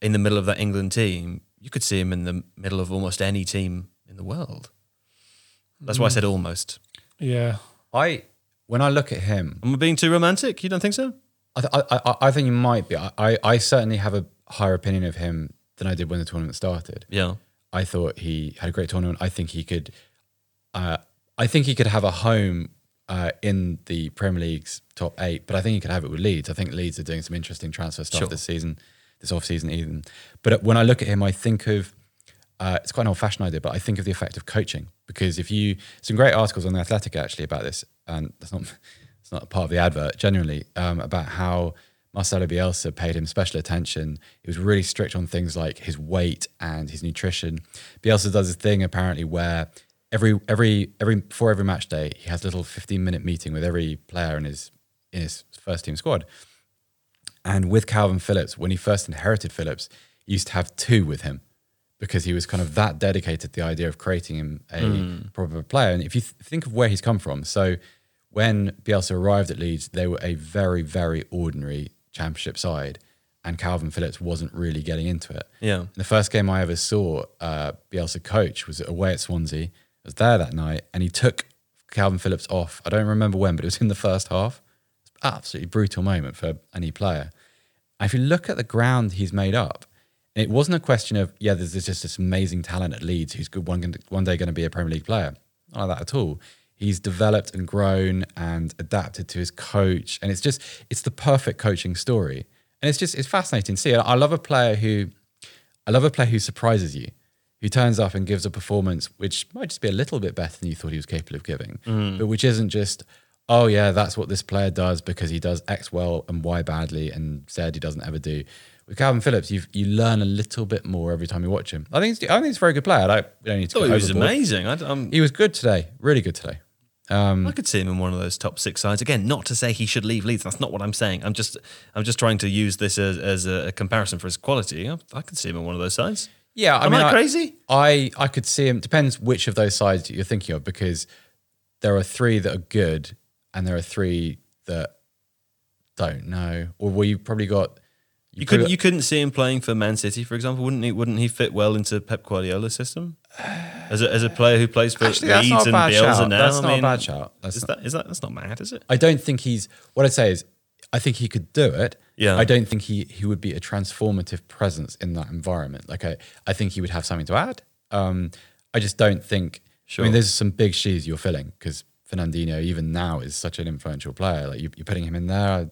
in the middle of that England team, you could see him in the middle of almost any team in the world. That's why I said mm. almost. Yeah. I when I look at him, Am I being too romantic? You don't think so? I, th- I, I, I think you might be. I, I, I certainly have a higher opinion of him than I did when the tournament started. Yeah. I thought he had a great tournament. I think he could, uh, I think he could have a home uh, in the Premier League's top eight. But I think he could have it with Leeds. I think Leeds are doing some interesting transfer stuff Sure. this season, this off season even. But when I look at him, I think of uh, it's quite an old fashioned idea, but I think of the effect of coaching because if you some great articles on the Athletic actually about this, and that's not it's not part of the advert generally um, about how Marcelo Bielsa paid him special attention. He was really strict on things like his weight and his nutrition. Bielsa does this thing apparently where every every every before every match day he has a little fifteen minute meeting with every player in his in his first team squad. And with Calvin Phillips, when he first inherited Phillips, he used to have two with him because he was kind of that dedicated to the idea of creating him a hmm. proper player. And if you th- think of where he's come from, so when Bielsa arrived at Leeds, they were a very, very ordinary championship side. and Calvin Phillips wasn't really getting into it. Yeah. And the first game I ever saw uh, Bielsa coach was away at Swansea. I was there that night, and he took Calvin Phillips off. I don't remember when, but it was in the first half. It's an absolutely brutal moment for any player. And if you look at the ground he's made up, it wasn't a question of yeah, there's just this amazing talent at Leeds who's good one one day going to be a Premier League player. Not like that at all. He's developed and grown and adapted to his coach, and it's just it's the perfect coaching story. And it's just it's fascinating to see. I love a player who I love a player who surprises you, who turns up and gives a performance which might just be a little bit better than you thought he was capable of giving, mm. but which isn't just, oh yeah, that's what this player does because he does X well and Y badly and Z he doesn't ever do. With Calvin Phillips, you you learn a little bit more every time you watch him. I think he's, I think he's a very good player. I don't, need to go he was overboard. amazing. I, I'm, He was good today, really good today. Um, I could see him in one of those top six sides. Again, not to say he should leave Leeds. That's not what I'm saying. I'm just I'm just trying to use this as, as a, comparison for his quality. I, I could see him in one of those sides. Yeah, I Am mean, I crazy? I I could see him. Depends which of those sides you're thinking of, because there are three that are good, and there are three that don't know. Or well, you probably got. You couldn't you couldn't see him playing for Man City, for example. Wouldn't he? Wouldn't he fit well into Pep Guardiola's system as a, as a player who plays for Actually, Leeds and Bielsa now? That's I not a bad shout. That's Is not- that is that that's not mad, is it? I don't think he's. What I'd say is, I think he could do it. Yeah. I don't think he he would be a transformative presence in that environment. Like I, I think he would have something to add. Um, I just don't think. Sure. I mean, there's some big shoes you're filling because Fernandinho, even now, is such an influential player. Like you, you're putting him in there. I,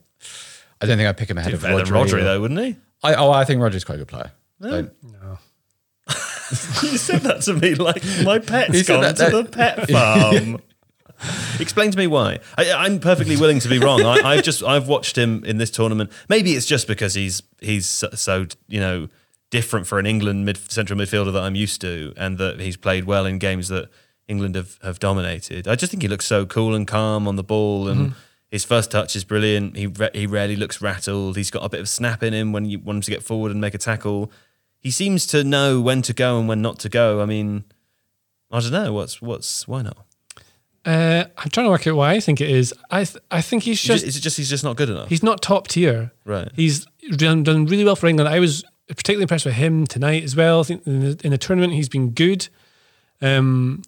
I don't think I'd pick him ahead of Rodri. Rodri, though, wouldn't he? I, oh, I think Rodri's quite a good player. Don't- you said that to me like my pet's You said gone that- to that- the pet farm. Explain to me why. I, I'm perfectly willing to be wrong. I, I've just I've watched him in this tournament. Maybe it's just because he's he's so, so you know different for an England mid central midfielder that I'm used to, and that he's played well in games that England have, have dominated. I just think he looks so cool and calm on the ball, and mm-hmm. His first touch is brilliant. He re- he rarely looks rattled. He's got a bit of snap in him when you want him to get forward and make a tackle. He seems to know when to go and when not to go. I mean, I don't know. What's what's why not? Uh, I'm trying to work out why I think it is. I th- I think he's just is it just he's just not good enough? he's not top tier. Right. He's done, done really well for England. I was particularly impressed with him tonight as well. I think in the, in the tournament he's been good. Um,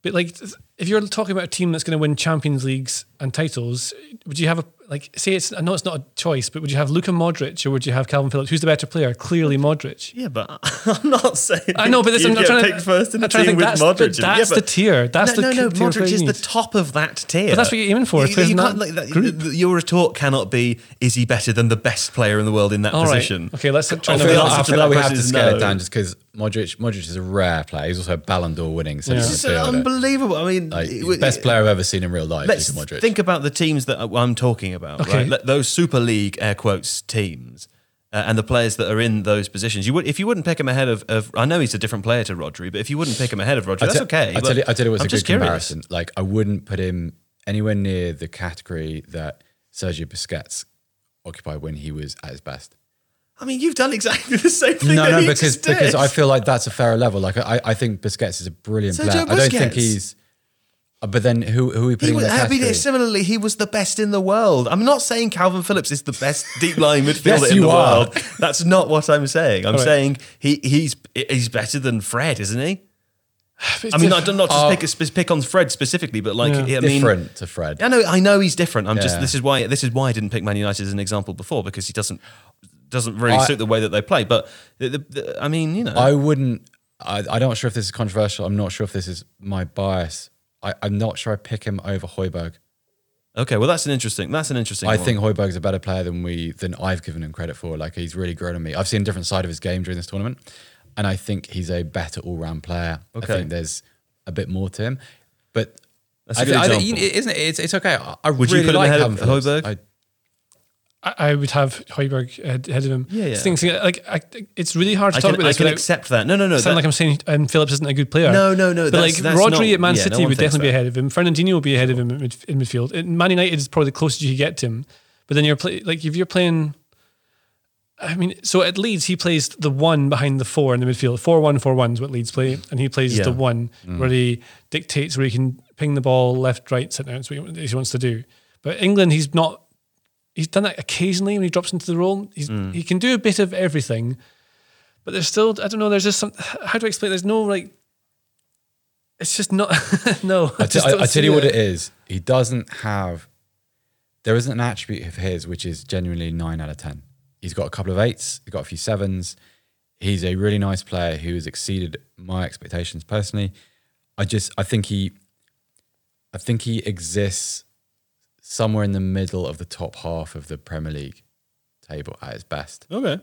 but like, if you're talking about a team that's going to win Champions Leagues and titles, would you have a like? Say it's I know it's not a choice, but would you have Luka Modric or would you have Calvin Phillips? Who's the better player? Clearly Modric. yeah, but I'm not saying. I know, but this, I'm not trying picked to. first in the I'm trying to team think with that's, Modric. but that's yeah, the tier. That's no, the no, no. tier Modric is the top of that tier. But that's what you're aiming for, You, players you in can't, that like, that- group. your retort cannot be: Is he better than the best player in the world in that All right. position? Okay, let's try I and feel feel like- like, I feel that like we have to scale no. it down just because Modric, Modric is a rare player. He's also a Ballon d'Or winning So Yeah. It's midfielder. unbelievable. I mean, Like, it- he's the best player I've ever seen in real life. Let's Modric. think about the teams that I'm talking about. Okay. Right? Those Super League air quotes teams. Uh, and the players that are in those positions, you would if you wouldn't pick him ahead of, of I know he's a different player to Rodri, but if you wouldn't pick him ahead of Rodri, that's okay. I tell you, I tell you what's I'm a good curious. comparison. Like, I wouldn't put him anywhere near the category that Sergio Busquets occupied when he was at his best. I mean, you've done exactly the same thing. No, no, because because I feel like that's a fairer level. Like, I, I think Busquets is a brilliant Sergio player. I don't think he's. Uh, But then who who are we He putting was, in that I mean, category? similarly, he was the best in the world. I'm not saying Calvin Phillips is the best deep lying midfielder Yes, in the are. world. That's not what I'm saying. I'm right. saying he he's he's better than Fred, isn't he? I mean, I don't not just Oh. pick pick on Fred specifically, but like Yeah. I mean, Different to Fred. I know I know he's different. I'm just this is why this is why I didn't pick Man United as an example before because he doesn't doesn't really I- suit the way that they play. But the, the, the, I mean, you know, I wouldn't. I, I'm not sure if this is controversial. I'm not sure if this is my bias. I, I'm not sure I pick him over Højbjerg. okay, well that's an interesting that's an interesting. I one. think Højbjerg's a better player than we than I've given him credit for. Like he's really grown on me. I've seen a different side of his game during this tournament, and I think he's a better all round player. Okay. I think there's a bit more to him, but That's a I, good I, think- isn't it? It's, it's okay. I, I Would you really put him like ahead of. Højbjerg? I- I, would have Højbjerg ahead, of him. Yeah, yeah. It's things- like I, it's really hard to I talk can, about I can accept that. No, no, no. sound that- like I'm saying um, Phillips isn't a good player. No, no, no, But that's- like that's Rodri not- at Man yeah, City one would definitely be ahead of him. Fernandinho would be ahead of him in, mid, in midfield. And Man United is probably the closest you could get to him. But then you're play, like if you're playing. I mean, so at Leeds he plays the one behind the four in the midfield. Four one four one is what Leeds play, and he plays Yeah. the one Mm. where he dictates where he can ping the ball left, right, centre. That's what he wants to do. But England, he's not he's done that occasionally when he drops into the role. He's, Mm. He can do a bit of everything, but there's still I don't know. There's just some. How do I explain? There's no like. It's just not. no, I, just I, I tell you see what it is. He doesn't have. There isn't an attribute of his which is genuinely nine out of ten. He's got a couple of eights. He's got a few sevens. He's a really nice player who has exceeded my expectations personally. I just I think he, I think he exists somewhere in the middle of the top half of the Premier League table at his best, Okay.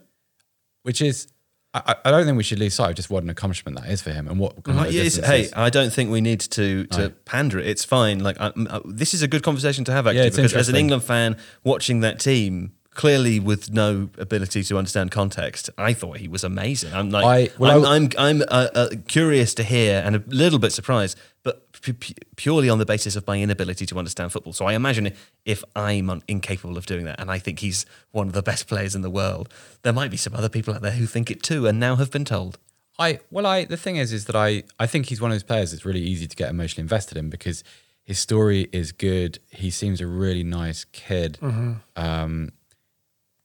which is. I, I don't think we should lose sight of just what an accomplishment that is for him and what kind of Uh, yes, hey. I don't think we need to to pander it. It's fine. Like I, uh, this is a good conversation to have actually Yeah, because as an. England fan watching that team, clearly with no ability to understand context, I thought he was amazing. I'm like, I- well, I'm, I- I'm, I'm uh, uh, curious to hear and a little bit surprised, but pu- pu- purely on the basis of my inability to understand football. So I imagine if I'm un- incapable of doing that, and I think he's one of the best players in the world, there might be some other people out there who think it too, and now have been told. I well, I the thing is, is that I I think he's one of those players that's really easy to get emotionally invested in because his story is good. He seems a really nice kid. Um,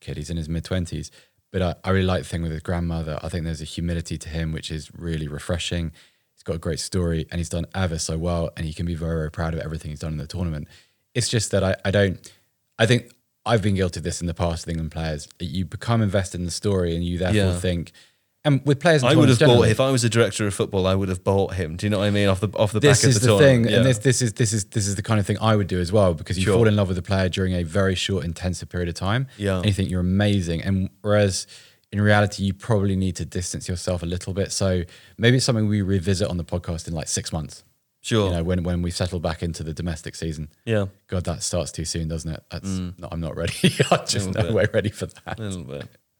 kid, he's in his mid twenties, but I, I really like the thing with his grandmother. I think there's a humility to him which is really refreshing. He's got a great story and he's done ever so well, and he can be very very proud of everything he's done in the tournament. It's just that I I don't. I think I've been guilty of this in the past with England players. You become invested in the story, and you therefore Yeah. think. And with players, I would have bought if I was a director of football. I would have bought him. Do you know what I mean? Off the off the this back is of the. This is the, thing, Yeah. and this this is this is this is the kind of thing I would do as well because you Sure. fall in love with a player during a very short, intensive period of time. Yeah. and you think you're amazing, and whereas in reality you probably need to distance yourself a little bit. So maybe it's something we revisit on the podcast in like six months. sure. You know, when when we settle back into the domestic season. yeah, God, that starts too soon, doesn't it? That's mm. no, I'm not ready. I'm just no bit. way ready for that. a little bit.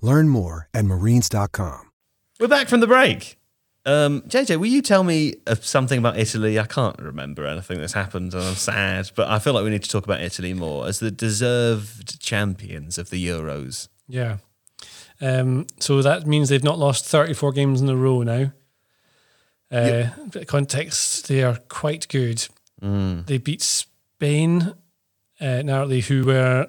Learn more at marines.com. We're back from the break. Um, JJ, will you tell me uh, something about Italy? I can't remember anything that's happened, and I'm sad. But I feel like we need to talk about Italy more as the deserved champions of the Euros. Yeah. Um, so that means they've not lost 34 games in a row now. Uh, bit of context, they are quite good. They beat Spain uh, narrowly, who were,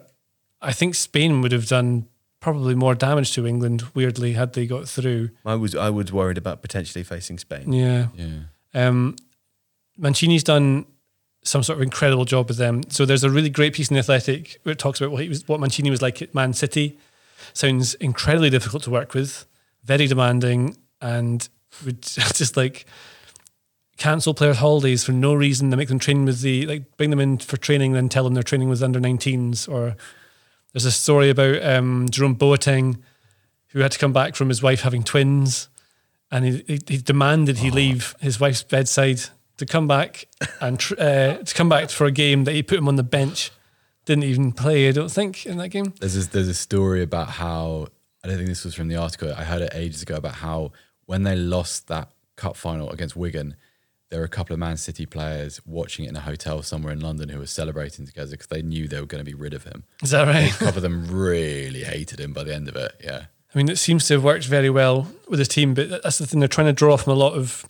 I think Spain would have done probably more damage to England, weirdly, had they got through. I was I was worried about potentially facing Spain. Yeah. Yeah. Um, Mancini's done some sort of incredible job with them. So there's a really great piece in the Athletic where it talks about what he was, what Mancini was like at Man City. Sounds incredibly difficult to work with, very demanding, and would just like cancel players' holidays for no reason. They make them train with the like bring them in for training, then tell them they're training with under 19s. Or there's a story about um, Jerome Boateng who had to come back from his wife having twins and he, he, he demanded he leave his wife's bedside to come back and tr- uh, to come back for a game that he put him on the bench. Didn't even play, I don't think, in that game. There's a, there's a story about how I don't think this was from the article. I heard it ages ago about how when they lost that cup final against Wigan, there were a couple of Man City players watching it in a hotel somewhere in London who were celebrating together because they knew they were going to be rid of him. Is that right? A couple of them really hated him by the end of it. Yeah. I mean, it seems to have worked very well with his team, but that's the thing. They're trying to draw from a lot of.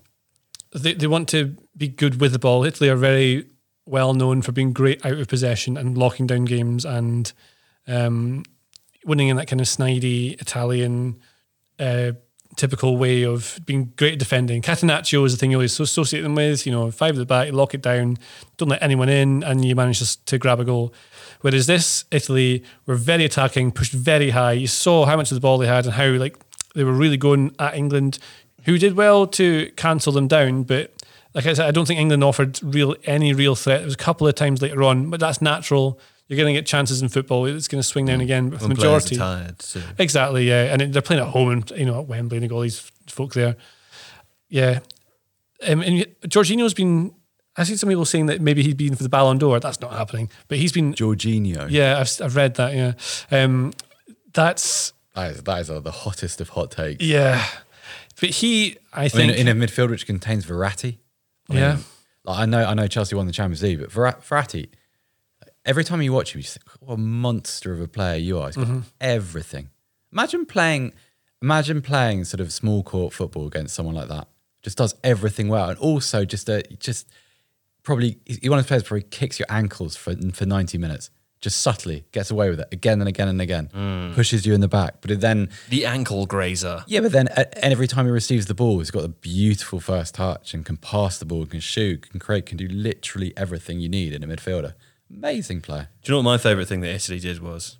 They, they want to be good with the ball. Italy are very well known for being great out of possession and locking down games and um, winning in that kind of snidey Italian uh, typical way of being great at defending. Catenaccio is the thing you always associate them with. You know, five at the back, lock it down, don't let anyone in, and you manage to, to grab a goal. Whereas this Italy were very attacking, pushed very high. You saw how much of the ball they had and how like they were really going at England, who did well to cancel them down. But like I said, I don't think England offered real any real threat. There was a couple of times later on, but that's natural. You're going to get chances in football. It's going to swing down again. But for the majority, tired, so- exactly, yeah. And they're playing at home, and you know at Wembley, and they got all these folk there. Yeah, um, and Jorginho's been. I've seen some people saying that maybe he'd been for the Ballon d'Or. That's not happening. But he's been. Jorginho. Yeah, I've, I've read that. Yeah, um, that's That is, that is the hottest of hot takes. yeah. But he, I I think, mean, in a midfield which contains Verratti. I Yeah. like, I know, I know Chelsea won the Champions League, but Verra- Verratti, every time you watch him, you just think, what a monster of a player you are. He's got Mhm. everything. Imagine playing, imagine playing sort of small court football against someone like that. Just does everything well, and also just a just probably he's one of those players probably kicks your ankles for for ninety minutes. Just subtly gets away with it again and again and again, pushes you in the back. But it then The ankle grazer. yeah, but then uh, and every time he receives the ball, he's got a beautiful first touch and can pass the ball, can shoot, can create, can do literally everything you need in a midfielder. Amazing player. Do you know what my favourite thing that Italy did was?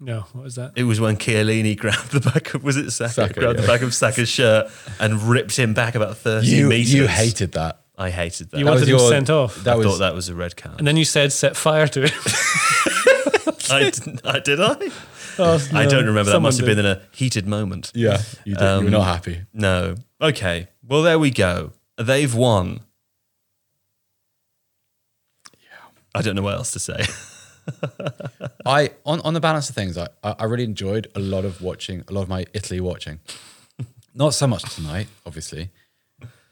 no, what was that? It was when Chiellini grabbed the back of was it Saka, Saka, grabbed yeah. the back of Saka's shirt and ripped him back about thirty You, meters. you hated that. I hated that. You That wanted was him your- sent off, That I was thought that was a red card. and then you said set fire to it. I, didn't, I did I. Oh, I don't remember. That someone must have been in a heated moment. yeah. You, did, you were Um, not happy. No. Okay. Well, there we go. They've won. I don't know what else to say. I on on the balance of things, I I really enjoyed a lot of watching a lot of my Italy watching. Not so much tonight, obviously,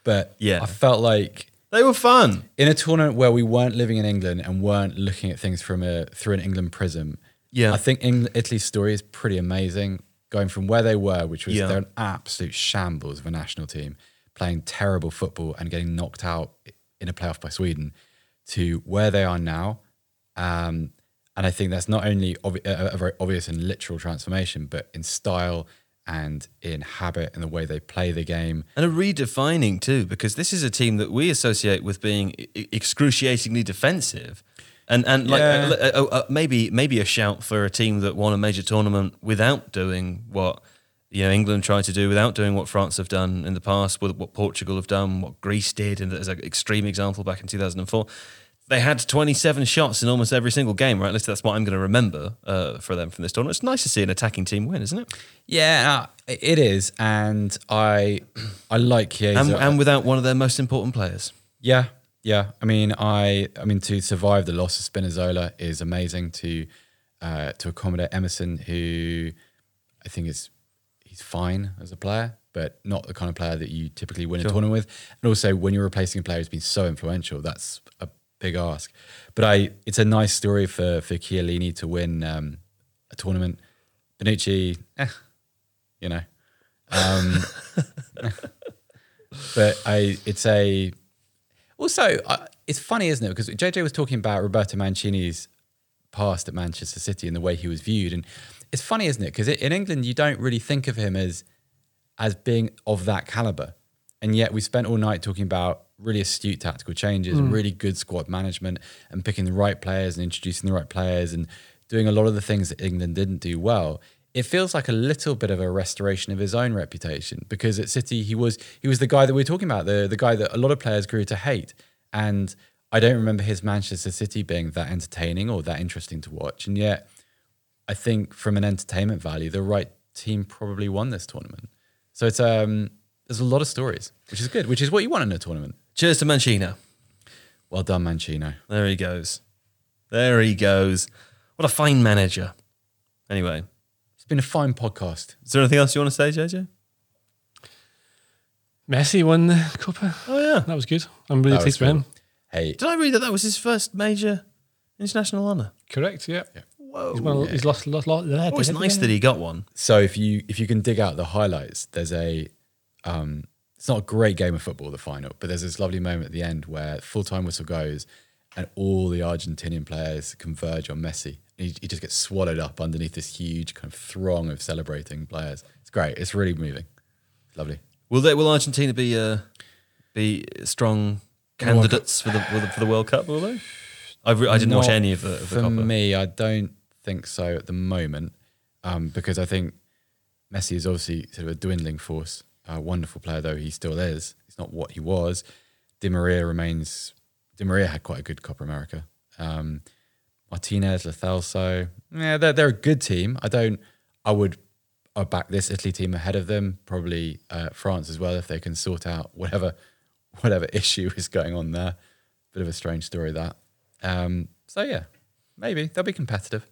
but Yeah. I felt like they were fun. in a tournament where we weren't living in England and weren't looking at things from a through an England prism. Yeah. I think England, Italy's story is pretty amazing. Going from where they were, which was Yeah. they're an absolute shambles of a national team, playing terrible football and getting knocked out in a playoff by Sweden, to where they are now. Um, and I think that's not only obvi- a, a very obvious and literal transformation, but in style and in habit and the way they play the game. And a redefining too, because this is a team that we associate with being e- excruciatingly defensive, and and like Yeah. uh, uh, uh, maybe maybe a shout for a team that won a major tournament without doing what you know England tried to do, without doing what France have done in the past, what what Portugal have done, what Greece did, and as an extreme example back in two thousand and four. They had 27 shots in almost every single game, right? At least that's what I'm going to remember uh, for them from this tournament. It's nice to see an attacking team win, isn't it? Yeah, uh, it is, and I I like Chiesa. And, and without one of their most important players. Yeah, yeah. I mean, I I mean to survive the loss of Spinazzola is amazing. To uh, to accommodate Emerson, who I think is he's fine as a player, but not the kind of player that you typically win Sure. a tournament with. And also, when you're replacing a player who's been so influential, that's a big ask. But I, it's a nice story for for Chiellini to win um, a tournament. Bonucci, eh, you know. Um, but I, it's a also, uh, it's funny, isn't it? Because JJ was talking about Roberto Mancini's past at Manchester City and the way he was viewed, and it's funny, isn't it? Because in England, you don't really think of him as as being of that caliber, and yet we spent all night talking about really astute tactical changes, and Mm. really good squad management, and picking the right players and introducing the right players, and doing a lot of the things that England didn't do well. It feels like a little bit of a restoration of his own reputation because at City he was he was the guy that we are talking about, the the guy that a lot of players grew to hate. And I don't remember his Manchester City being that entertaining or that interesting to watch. And yet I think from an entertainment value, the right team probably won this tournament. So it's um there's a lot of stories, which is good, which is what you want in a tournament. Cheers to Mancino. Well done, Mancino. There he goes. There he goes. What a fine manager. Anyway, It's been a fine podcast. is there anything else you want to say, JJ? Messi won the Copa. Oh yeah. That was good. I'm really That was pleased for him. Hey, Did I read that that was his first major international honour? Correct. Yeah. Whoa. He's, won a, he's lost, lost, lost. Oh, it's nice that he got one. so if you if you can dig out the highlights, there's a um, it's not a great game of football, the final, but there's this lovely moment at the end where full time whistle goes, and all the Argentinian players converge on Messi. He, he just gets swallowed up underneath this huge kind of throng of celebrating players. It's great. It's really moving. Lovely. Will they? Will Argentina be uh, be strong candidates for the, for the for the World Cup? Will they? I, re- I didn't watch any of the, of the For Copa. me, I don't think so at the moment, um, because I think Messi is obviously sort of a dwindling force. A wonderful player though he still is. It's not what he was. Di Maria remains. Di Maria had quite a good Copa America. Um, Martinez, Lo Celso, yeah, they're they're a good team. I don't. I would. I back this Italy team ahead of them. Probably uh, France as well if they can sort out whatever whatever issue is going on there. Bit of a strange story that. Um, so yeah, maybe they'll be competitive.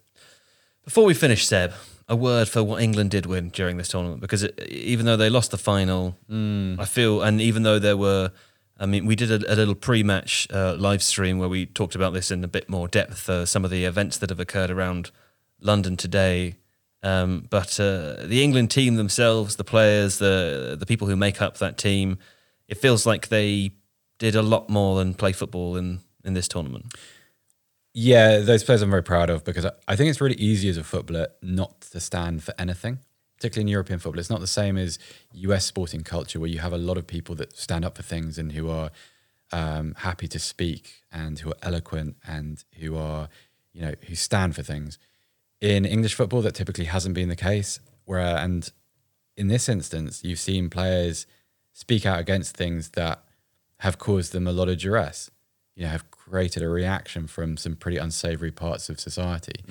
Before we finish, Seb, a word for what England did win during this tournament because it, even though they lost the final, I feel, and even though there were, I mean, we did a, a little pre-match uh, live stream where we talked about this in a bit more depth, uh, some of the events that have occurred around London today. Um, but uh, the England team themselves, the players, the the people who make up that team, it feels like they did a lot more than play football in in this tournament. Yeah, those players I'm very proud of because I, think it's really easy as a footballer not to stand for anything, particularly in European football. It's not the same as US sporting culture where you have a lot of people that stand up for things and who are um, happy to speak and who are eloquent and who are, you know, who stand for things. In English football, that typically hasn't been the case. Where and in this instance, you've seen players speak out against things that have caused them a lot of duress. You know, have created a reaction from some pretty unsavory parts of society,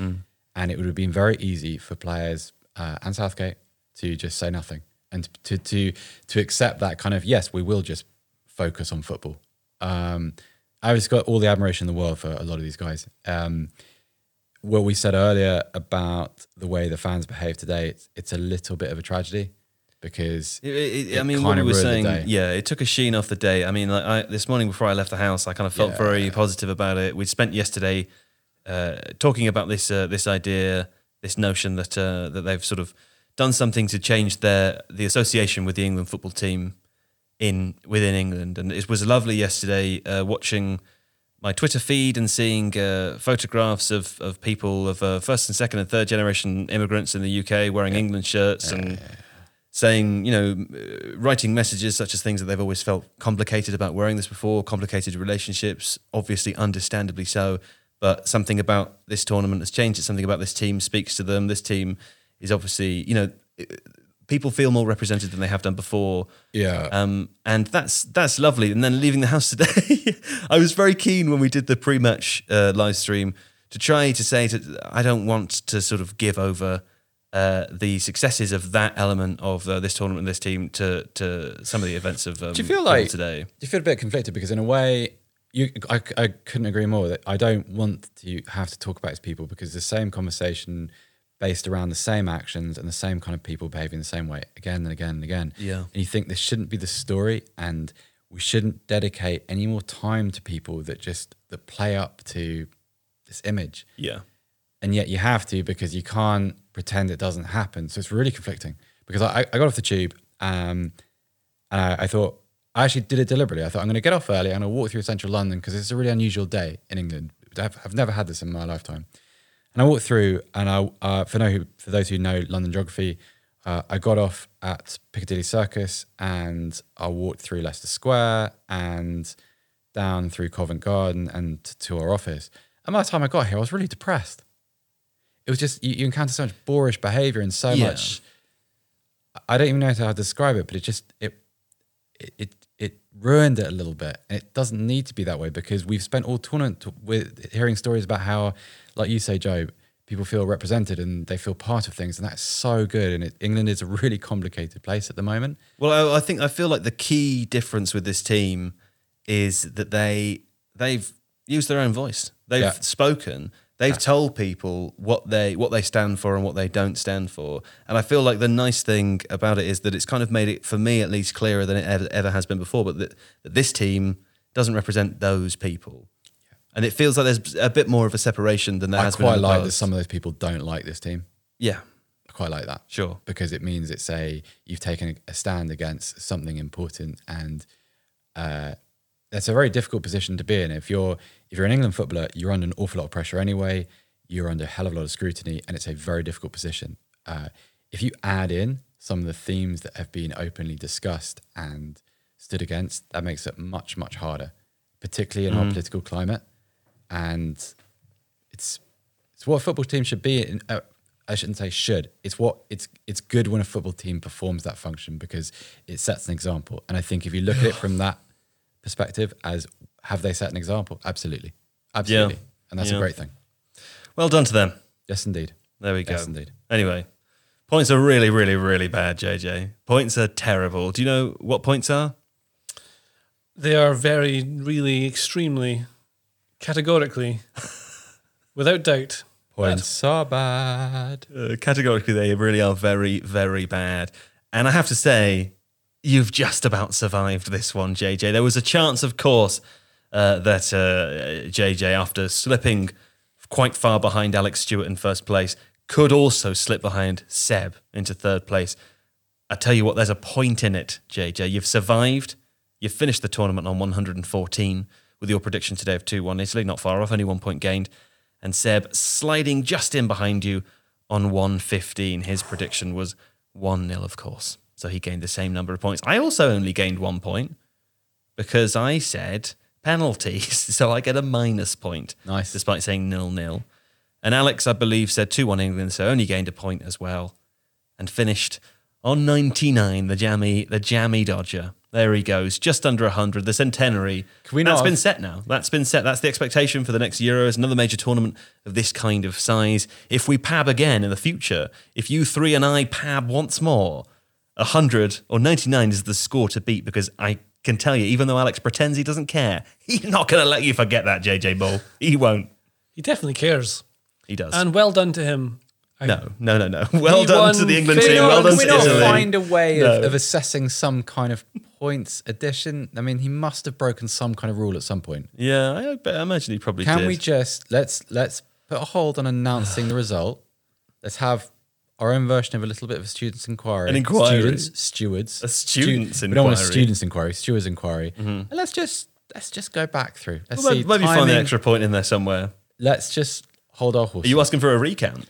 and it would have been very easy for players uh, and Southgate to just say nothing and to to to accept that kind of yes, we will just focus on football. Um, I just got all the admiration in the world for a lot of these guys. Um, what we said earlier about the way the fans behave today, it's, it's a little bit of a tragedy because It, it, it I mean, what we were saying, yeah, it took a sheen off the day. I mean, like I, this morning before I left the house, I kind of felt Yeah. very positive about it. We'd spent yesterday uh, talking about this uh, this idea, this notion that uh, that they've sort of done something to change their the association with the England football team in within England, and it was lovely yesterday uh, watching my Twitter feed and seeing uh, photographs of, of people of uh, first and second and third generation immigrants in the UK wearing England shirts and saying, you know, uh, writing messages such as things that they've always felt complicated about wearing this before, complicated relationships, obviously, understandably so. But something about this tournament has changed. It's something about this team speaks to them. This team is obviously, you know, people feel more represented than they have done before. Yeah. Um, and that's that's lovely. And then leaving the house today, I was very keen when we did the pre-match uh, live stream to try to say to I don't want to sort of give over uh, the successes of that element of uh, this tournament this team to to some of the events of um, Do you feel like today. Do you feel a bit conflicted because in a way, you I, I couldn't agree more that I don't want to have to talk about these people because the same conversation based around the same actions and the same kind of people behaving the same way again and again and again. Yeah. And you think this shouldn't be the story and we shouldn't dedicate any more time to people that just that play up to this image. Yeah. And yet you have to because you can't pretend it doesn't happen. So it's really conflicting because I, I got off the tube um, and I, I thought, I actually did it deliberately. I thought, I'm going to get off early. And I'm going to walk through central London because it's a really unusual day in England. I've, I've never had this in my lifetime. And I walked through, and I, uh, for, who, for those who know London geography, uh, I got off at Piccadilly Circus and I walked through Leicester Square and down through Covent Garden and to our office. And by the time I got here, I was really depressed. It was just, you, you encounter so much boorish behavior and so Yeah. much. I don't even know how to describe it, but it just, it, it, it, it ruined it a little bit. And it doesn't need to be that way because we've spent all tournament with hearing stories about how, like you say, Joe, people feel represented and they feel part of things, and that's so good. And it, England is a really complicated place at the moment. Well, I, I think I feel like the key difference with this team is that they they've used their own voice. They've Yeah. spoken. They've told people what they what they stand for and what they don't stand for. And I feel like the nice thing about it is that it's kind of made it, for me at least, clearer than it ever, ever has been before. But that, that this team doesn't represent those people. And it feels like there's a bit more of a separation than there I has quite been. in the like that some of those people don't like this team. Yeah, I quite like that. Sure. Because it means it's a you've taken a stand against something important and uh, that's a very difficult position to be in. If you're if you're an England footballer, you're under an awful lot of pressure anyway. You're under a hell of a lot of scrutiny, and it's a very difficult position. Uh, if you add in some of the themes that have been openly discussed and stood against, that makes it much much harder, particularly in our Mm. political climate. And it's it's what a football team should be. In, uh, I shouldn't say should. It's what it's it's good when a football team performs that function because it sets an example. And I think if you look at it from that perspective, as have they set an example? Absolutely, absolutely, and that's Yeah. a great thing. Well done to them. Yes, indeed. There we go. Yes, indeed. Anyway, points are really, really, really bad, JJ. Points are terrible. Do you know what points are? They are very, really, extremely, categorically, without doubt. Points are bad. Uh, categorically, they really are very, very bad. And I have to say, you've just about survived this one, JJ. There was a chance, of course, uh, that uh, JJ, after slipping quite far behind Alex Stewart in first place, could also slip behind Seb into third place. I tell you what, there's a point in it, JJ. You've survived. You've finished the tournament on 114 with your prediction today of 2 1 Italy, not far off, only one point gained. And Seb sliding just in behind you on 115. His prediction was 1 0, of course. So he gained the same number of points. I also only gained one point because I said penalties. So I get a minus point. Nice. Despite saying nil nil. And Alex, I believe, said 2 1 England, so only gained a point as well. And finished on 99, the jammy, the jammy Dodger. There he goes, just under 100, the centenary. Can we That's not been set now. That's been set. That's the expectation for the next Euros, another major tournament of this kind of size. If we pab again in the future, if you three and I pab once more, 100 or 99 is the score to beat because I can tell you, even though Alex pretends he doesn't care, he's not going to let you forget that, JJ Bull. He won't. He definitely cares. He does. And well done to him. I- no, no, no, no. Well done to the England team. Well done Can we to not Italy. find a way of, No. of assessing some kind of points addition? I mean, he must have broken some kind of rule at some point. Yeah, I, bet- I imagine he probably Can did. we just let's let's put a hold on announcing the result? Let's have our own version of a little bit of a students' inquiry. An inquiry. Students, stewards, A students' We don't want a inquiry. students' inquiry. Stewards' inquiry. Mm-hmm. And let's just let's just go back through. Let's Well, see. maybe find timing. an extra point in there somewhere. Let's just hold our Are horses. you asking for a recount?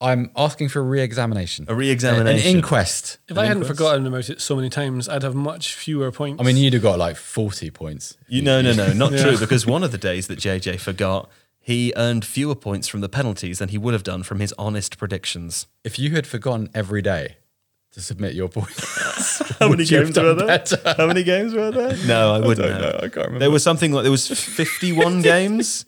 I'm asking for a re-examination. A re-examination. An inquest. If I hadn't forgotten about it so many times, I'd have much fewer points. I mean, you'd have got like 40 points. You no, no, no, not Yeah. true. Because one of the days that JJ forgot, he earned fewer points from the penalties than he would have done from his honest predictions. If you had forgotten every day to submit your points, How would many you have games done were there? better? How many games were there? No, I wouldn't. don't have. know. I can't remember. There was something like there was fifty-one games.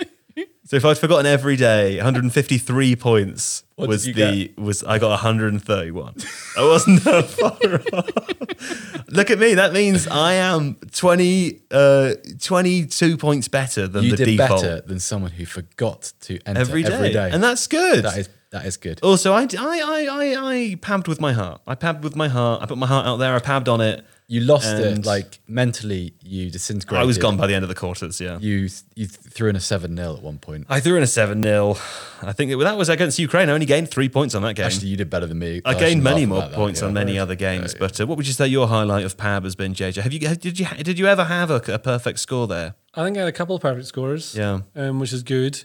So if I'd forgotten every day, 153 points What was did you the was I got 131. I wasn't that far off. Look at me. That means I am 20, uh, 22 points better than you the did default better than someone who forgot to enter every day. and that's good. that is that is good. Also, I, I, I, I, I pabbed with my heart. I pabbed with my heart. I put my heart out there. I pabbed on it. You lost and it like mentally. You disintegrated. I was gone by the end of the quarters. Yeah, You you threw in a seven 0 at one point. I threw in a seven 0 I think it, that was against Ukraine. I only gained three points on that game. Actually, you did better than me. I shouldn't gained many more about that, points yeah. on many other games. But uh, what would you say your highlight of Pab has been, JJ? Have you did you did you ever have a, a perfect score there? I think I had a couple of perfect scores. Yeah. Um, which is good.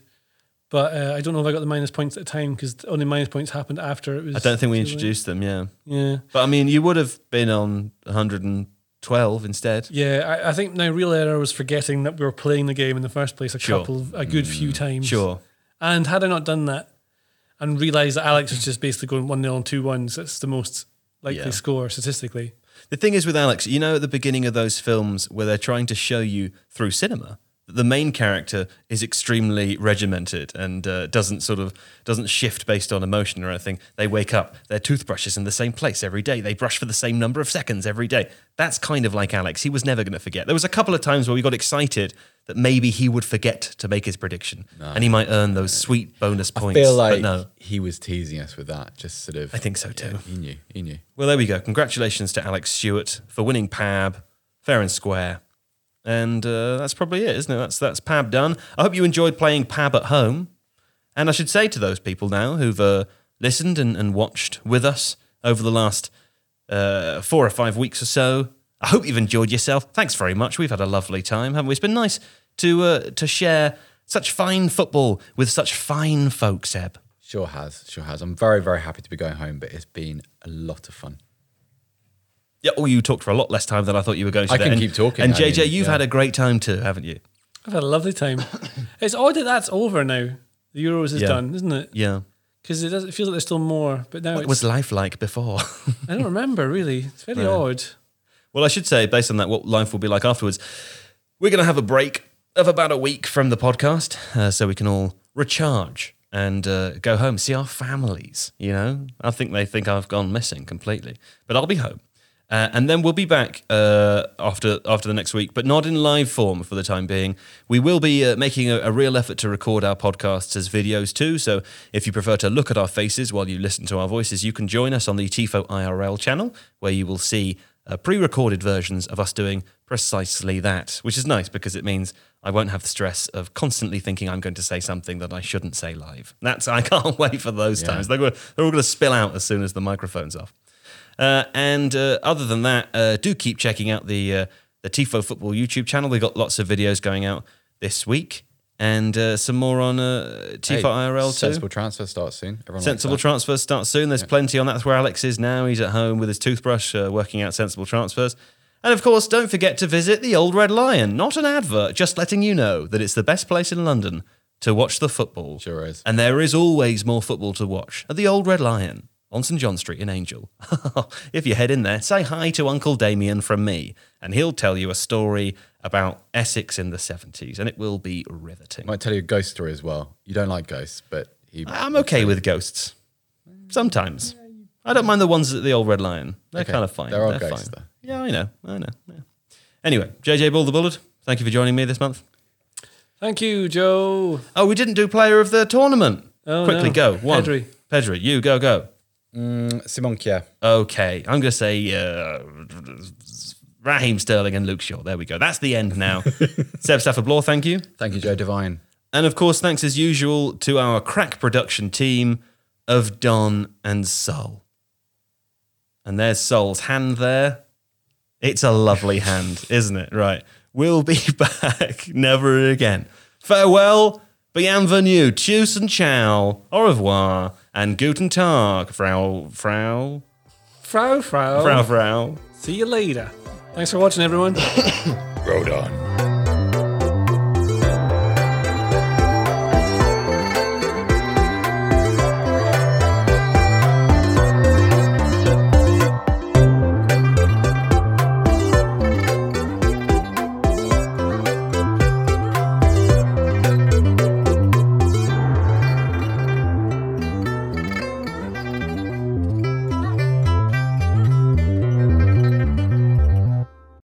But uh, I don't know if I got the minus points at the time because only minus points happened after it was. I don't think we too late. introduced them. Yeah, Yeah. but I mean, you would have been on 112 instead. Yeah, I, I think my real error was forgetting that we were playing the game in the first place a Sure. Mm, couple, a good few times. Sure. And had I not done that and realised that Alex was just basically going 1 0 and 2 1s, that's the most likely Yeah. score statistically. The thing is with Alex, you know, at the beginning of those films where they're trying to show you through cinema the main character is extremely regimented and uh, doesn't sort of doesn't shift based on emotion or anything. They wake up, their toothbrush is in the same place every day. They brush for the same number of seconds every day. That's kind of like Alex. He was never going to forget. There was a couple of times where we got excited that maybe he would forget to make his prediction and he might earn those sweet bonus points. I points. feel but like no. he was teasing us with that. Just sort of. I think so too. He knew. He knew. Well, there we go. Congratulations to Alex Stewart for winning PAB, fair and square. And uh, that's probably it, isn't it? That's that's PAB done. I hope you enjoyed playing PAB at home. And I should say to those people now who've uh, listened and, and watched with us over the last uh, four or five weeks or so, I hope you've enjoyed yourself. Thanks very much. We've had a lovely time, haven't we? It's been nice to uh, to share such fine football with such fine folks, Eb. Sure has. Sure has. I'm very, very happy to be going home, but it's been a lot of fun. Yeah, oh, you talked for a lot less time than I thought you were going to. I there. can And- keep talking, And I JJ, mean, you've yeah. had a great time too, haven't you? I've had a lovely time. it's odd that that's over now. The Euros is Yeah. done, isn't it? Yeah. Because it, does- it feels like there's still more. But now What it's, was life like before? I don't remember really. It's very Yeah. odd. well, I should say, based on that, what life will be like afterwards. We're going to have a break of about a week from the podcast, uh, so we can all recharge and uh, go home, see our families. You know, I think they think I've gone missing completely, but I'll be home. Uh, and then we'll be back uh, after after the next week, but not in live form for the time being. We will be uh, making a, a real effort to record our podcasts as videos too. So if you prefer to look at our faces while you listen to our voices, you can join us on the TIFO IRL channel, where you will see uh, pre-recorded versions of us doing precisely that, which is nice because it means I won't have the stress of constantly thinking I'm going to say something that I shouldn't say live. That's I can't wait for those Yeah. times. They're, they're all going to spill out as soon as the microphone's off. Uh, and uh, other than that, uh, do keep checking out the uh, the Tifo Football YouTube channel. We've got lots of videos going out this week, and uh, some more on uh, Tifo Hey, IRL too. Sensible transfer starts soon. Everyone Sensible transfers start soon. There's plenty on. That's where Alex is now. He's at home with his toothbrush, uh, working out sensible transfers. And of course, don't forget to visit the Old Red Lion. Not an advert, just letting you know that it's the best place in London to watch the football. Sure is. And there is always more football to watch at the Old Red Lion on St John Street in Angel. if you head in there, say hi to Uncle Damien from me, and he'll tell you a story about Essex in the 70s, and it will be riveting. I Might tell you a ghost story as well. You don't like ghosts, but he. I'm okay with ghosts. Sometimes. I don't mind the ones at the Old Red Lion. They're Okay. kind of fine. There are They're ghosts, fine. though. Yeah, I know. I know. Yeah. Anyway, JJ Bull the Bullard, thank you for joining me this month. Thank you, Joe. Oh, we didn't do player of the tournament. Oh, Quickly no. go. One. Pedri. Pedri, you go, go. Mm, Simon Kjær. Okay, I'm going to say uh, Raheem Sterling and Luke Shaw. There we go. That's the end now. Seb Stafford Bloor, thank you. Thank you, Joe Devine. And of course, thanks as usual to our crack production team of Don and Sol. And there's Sol's hand there. It's a lovely hand, isn't it? Right. We'll be back. Never again. Farewell. Bienvenue. Tschüss and ciao. Au revoir. And guten Tag, Frau, Frau, Frau, Frau. Frau, Frau. See you later. Thanks for watching, everyone. Road on.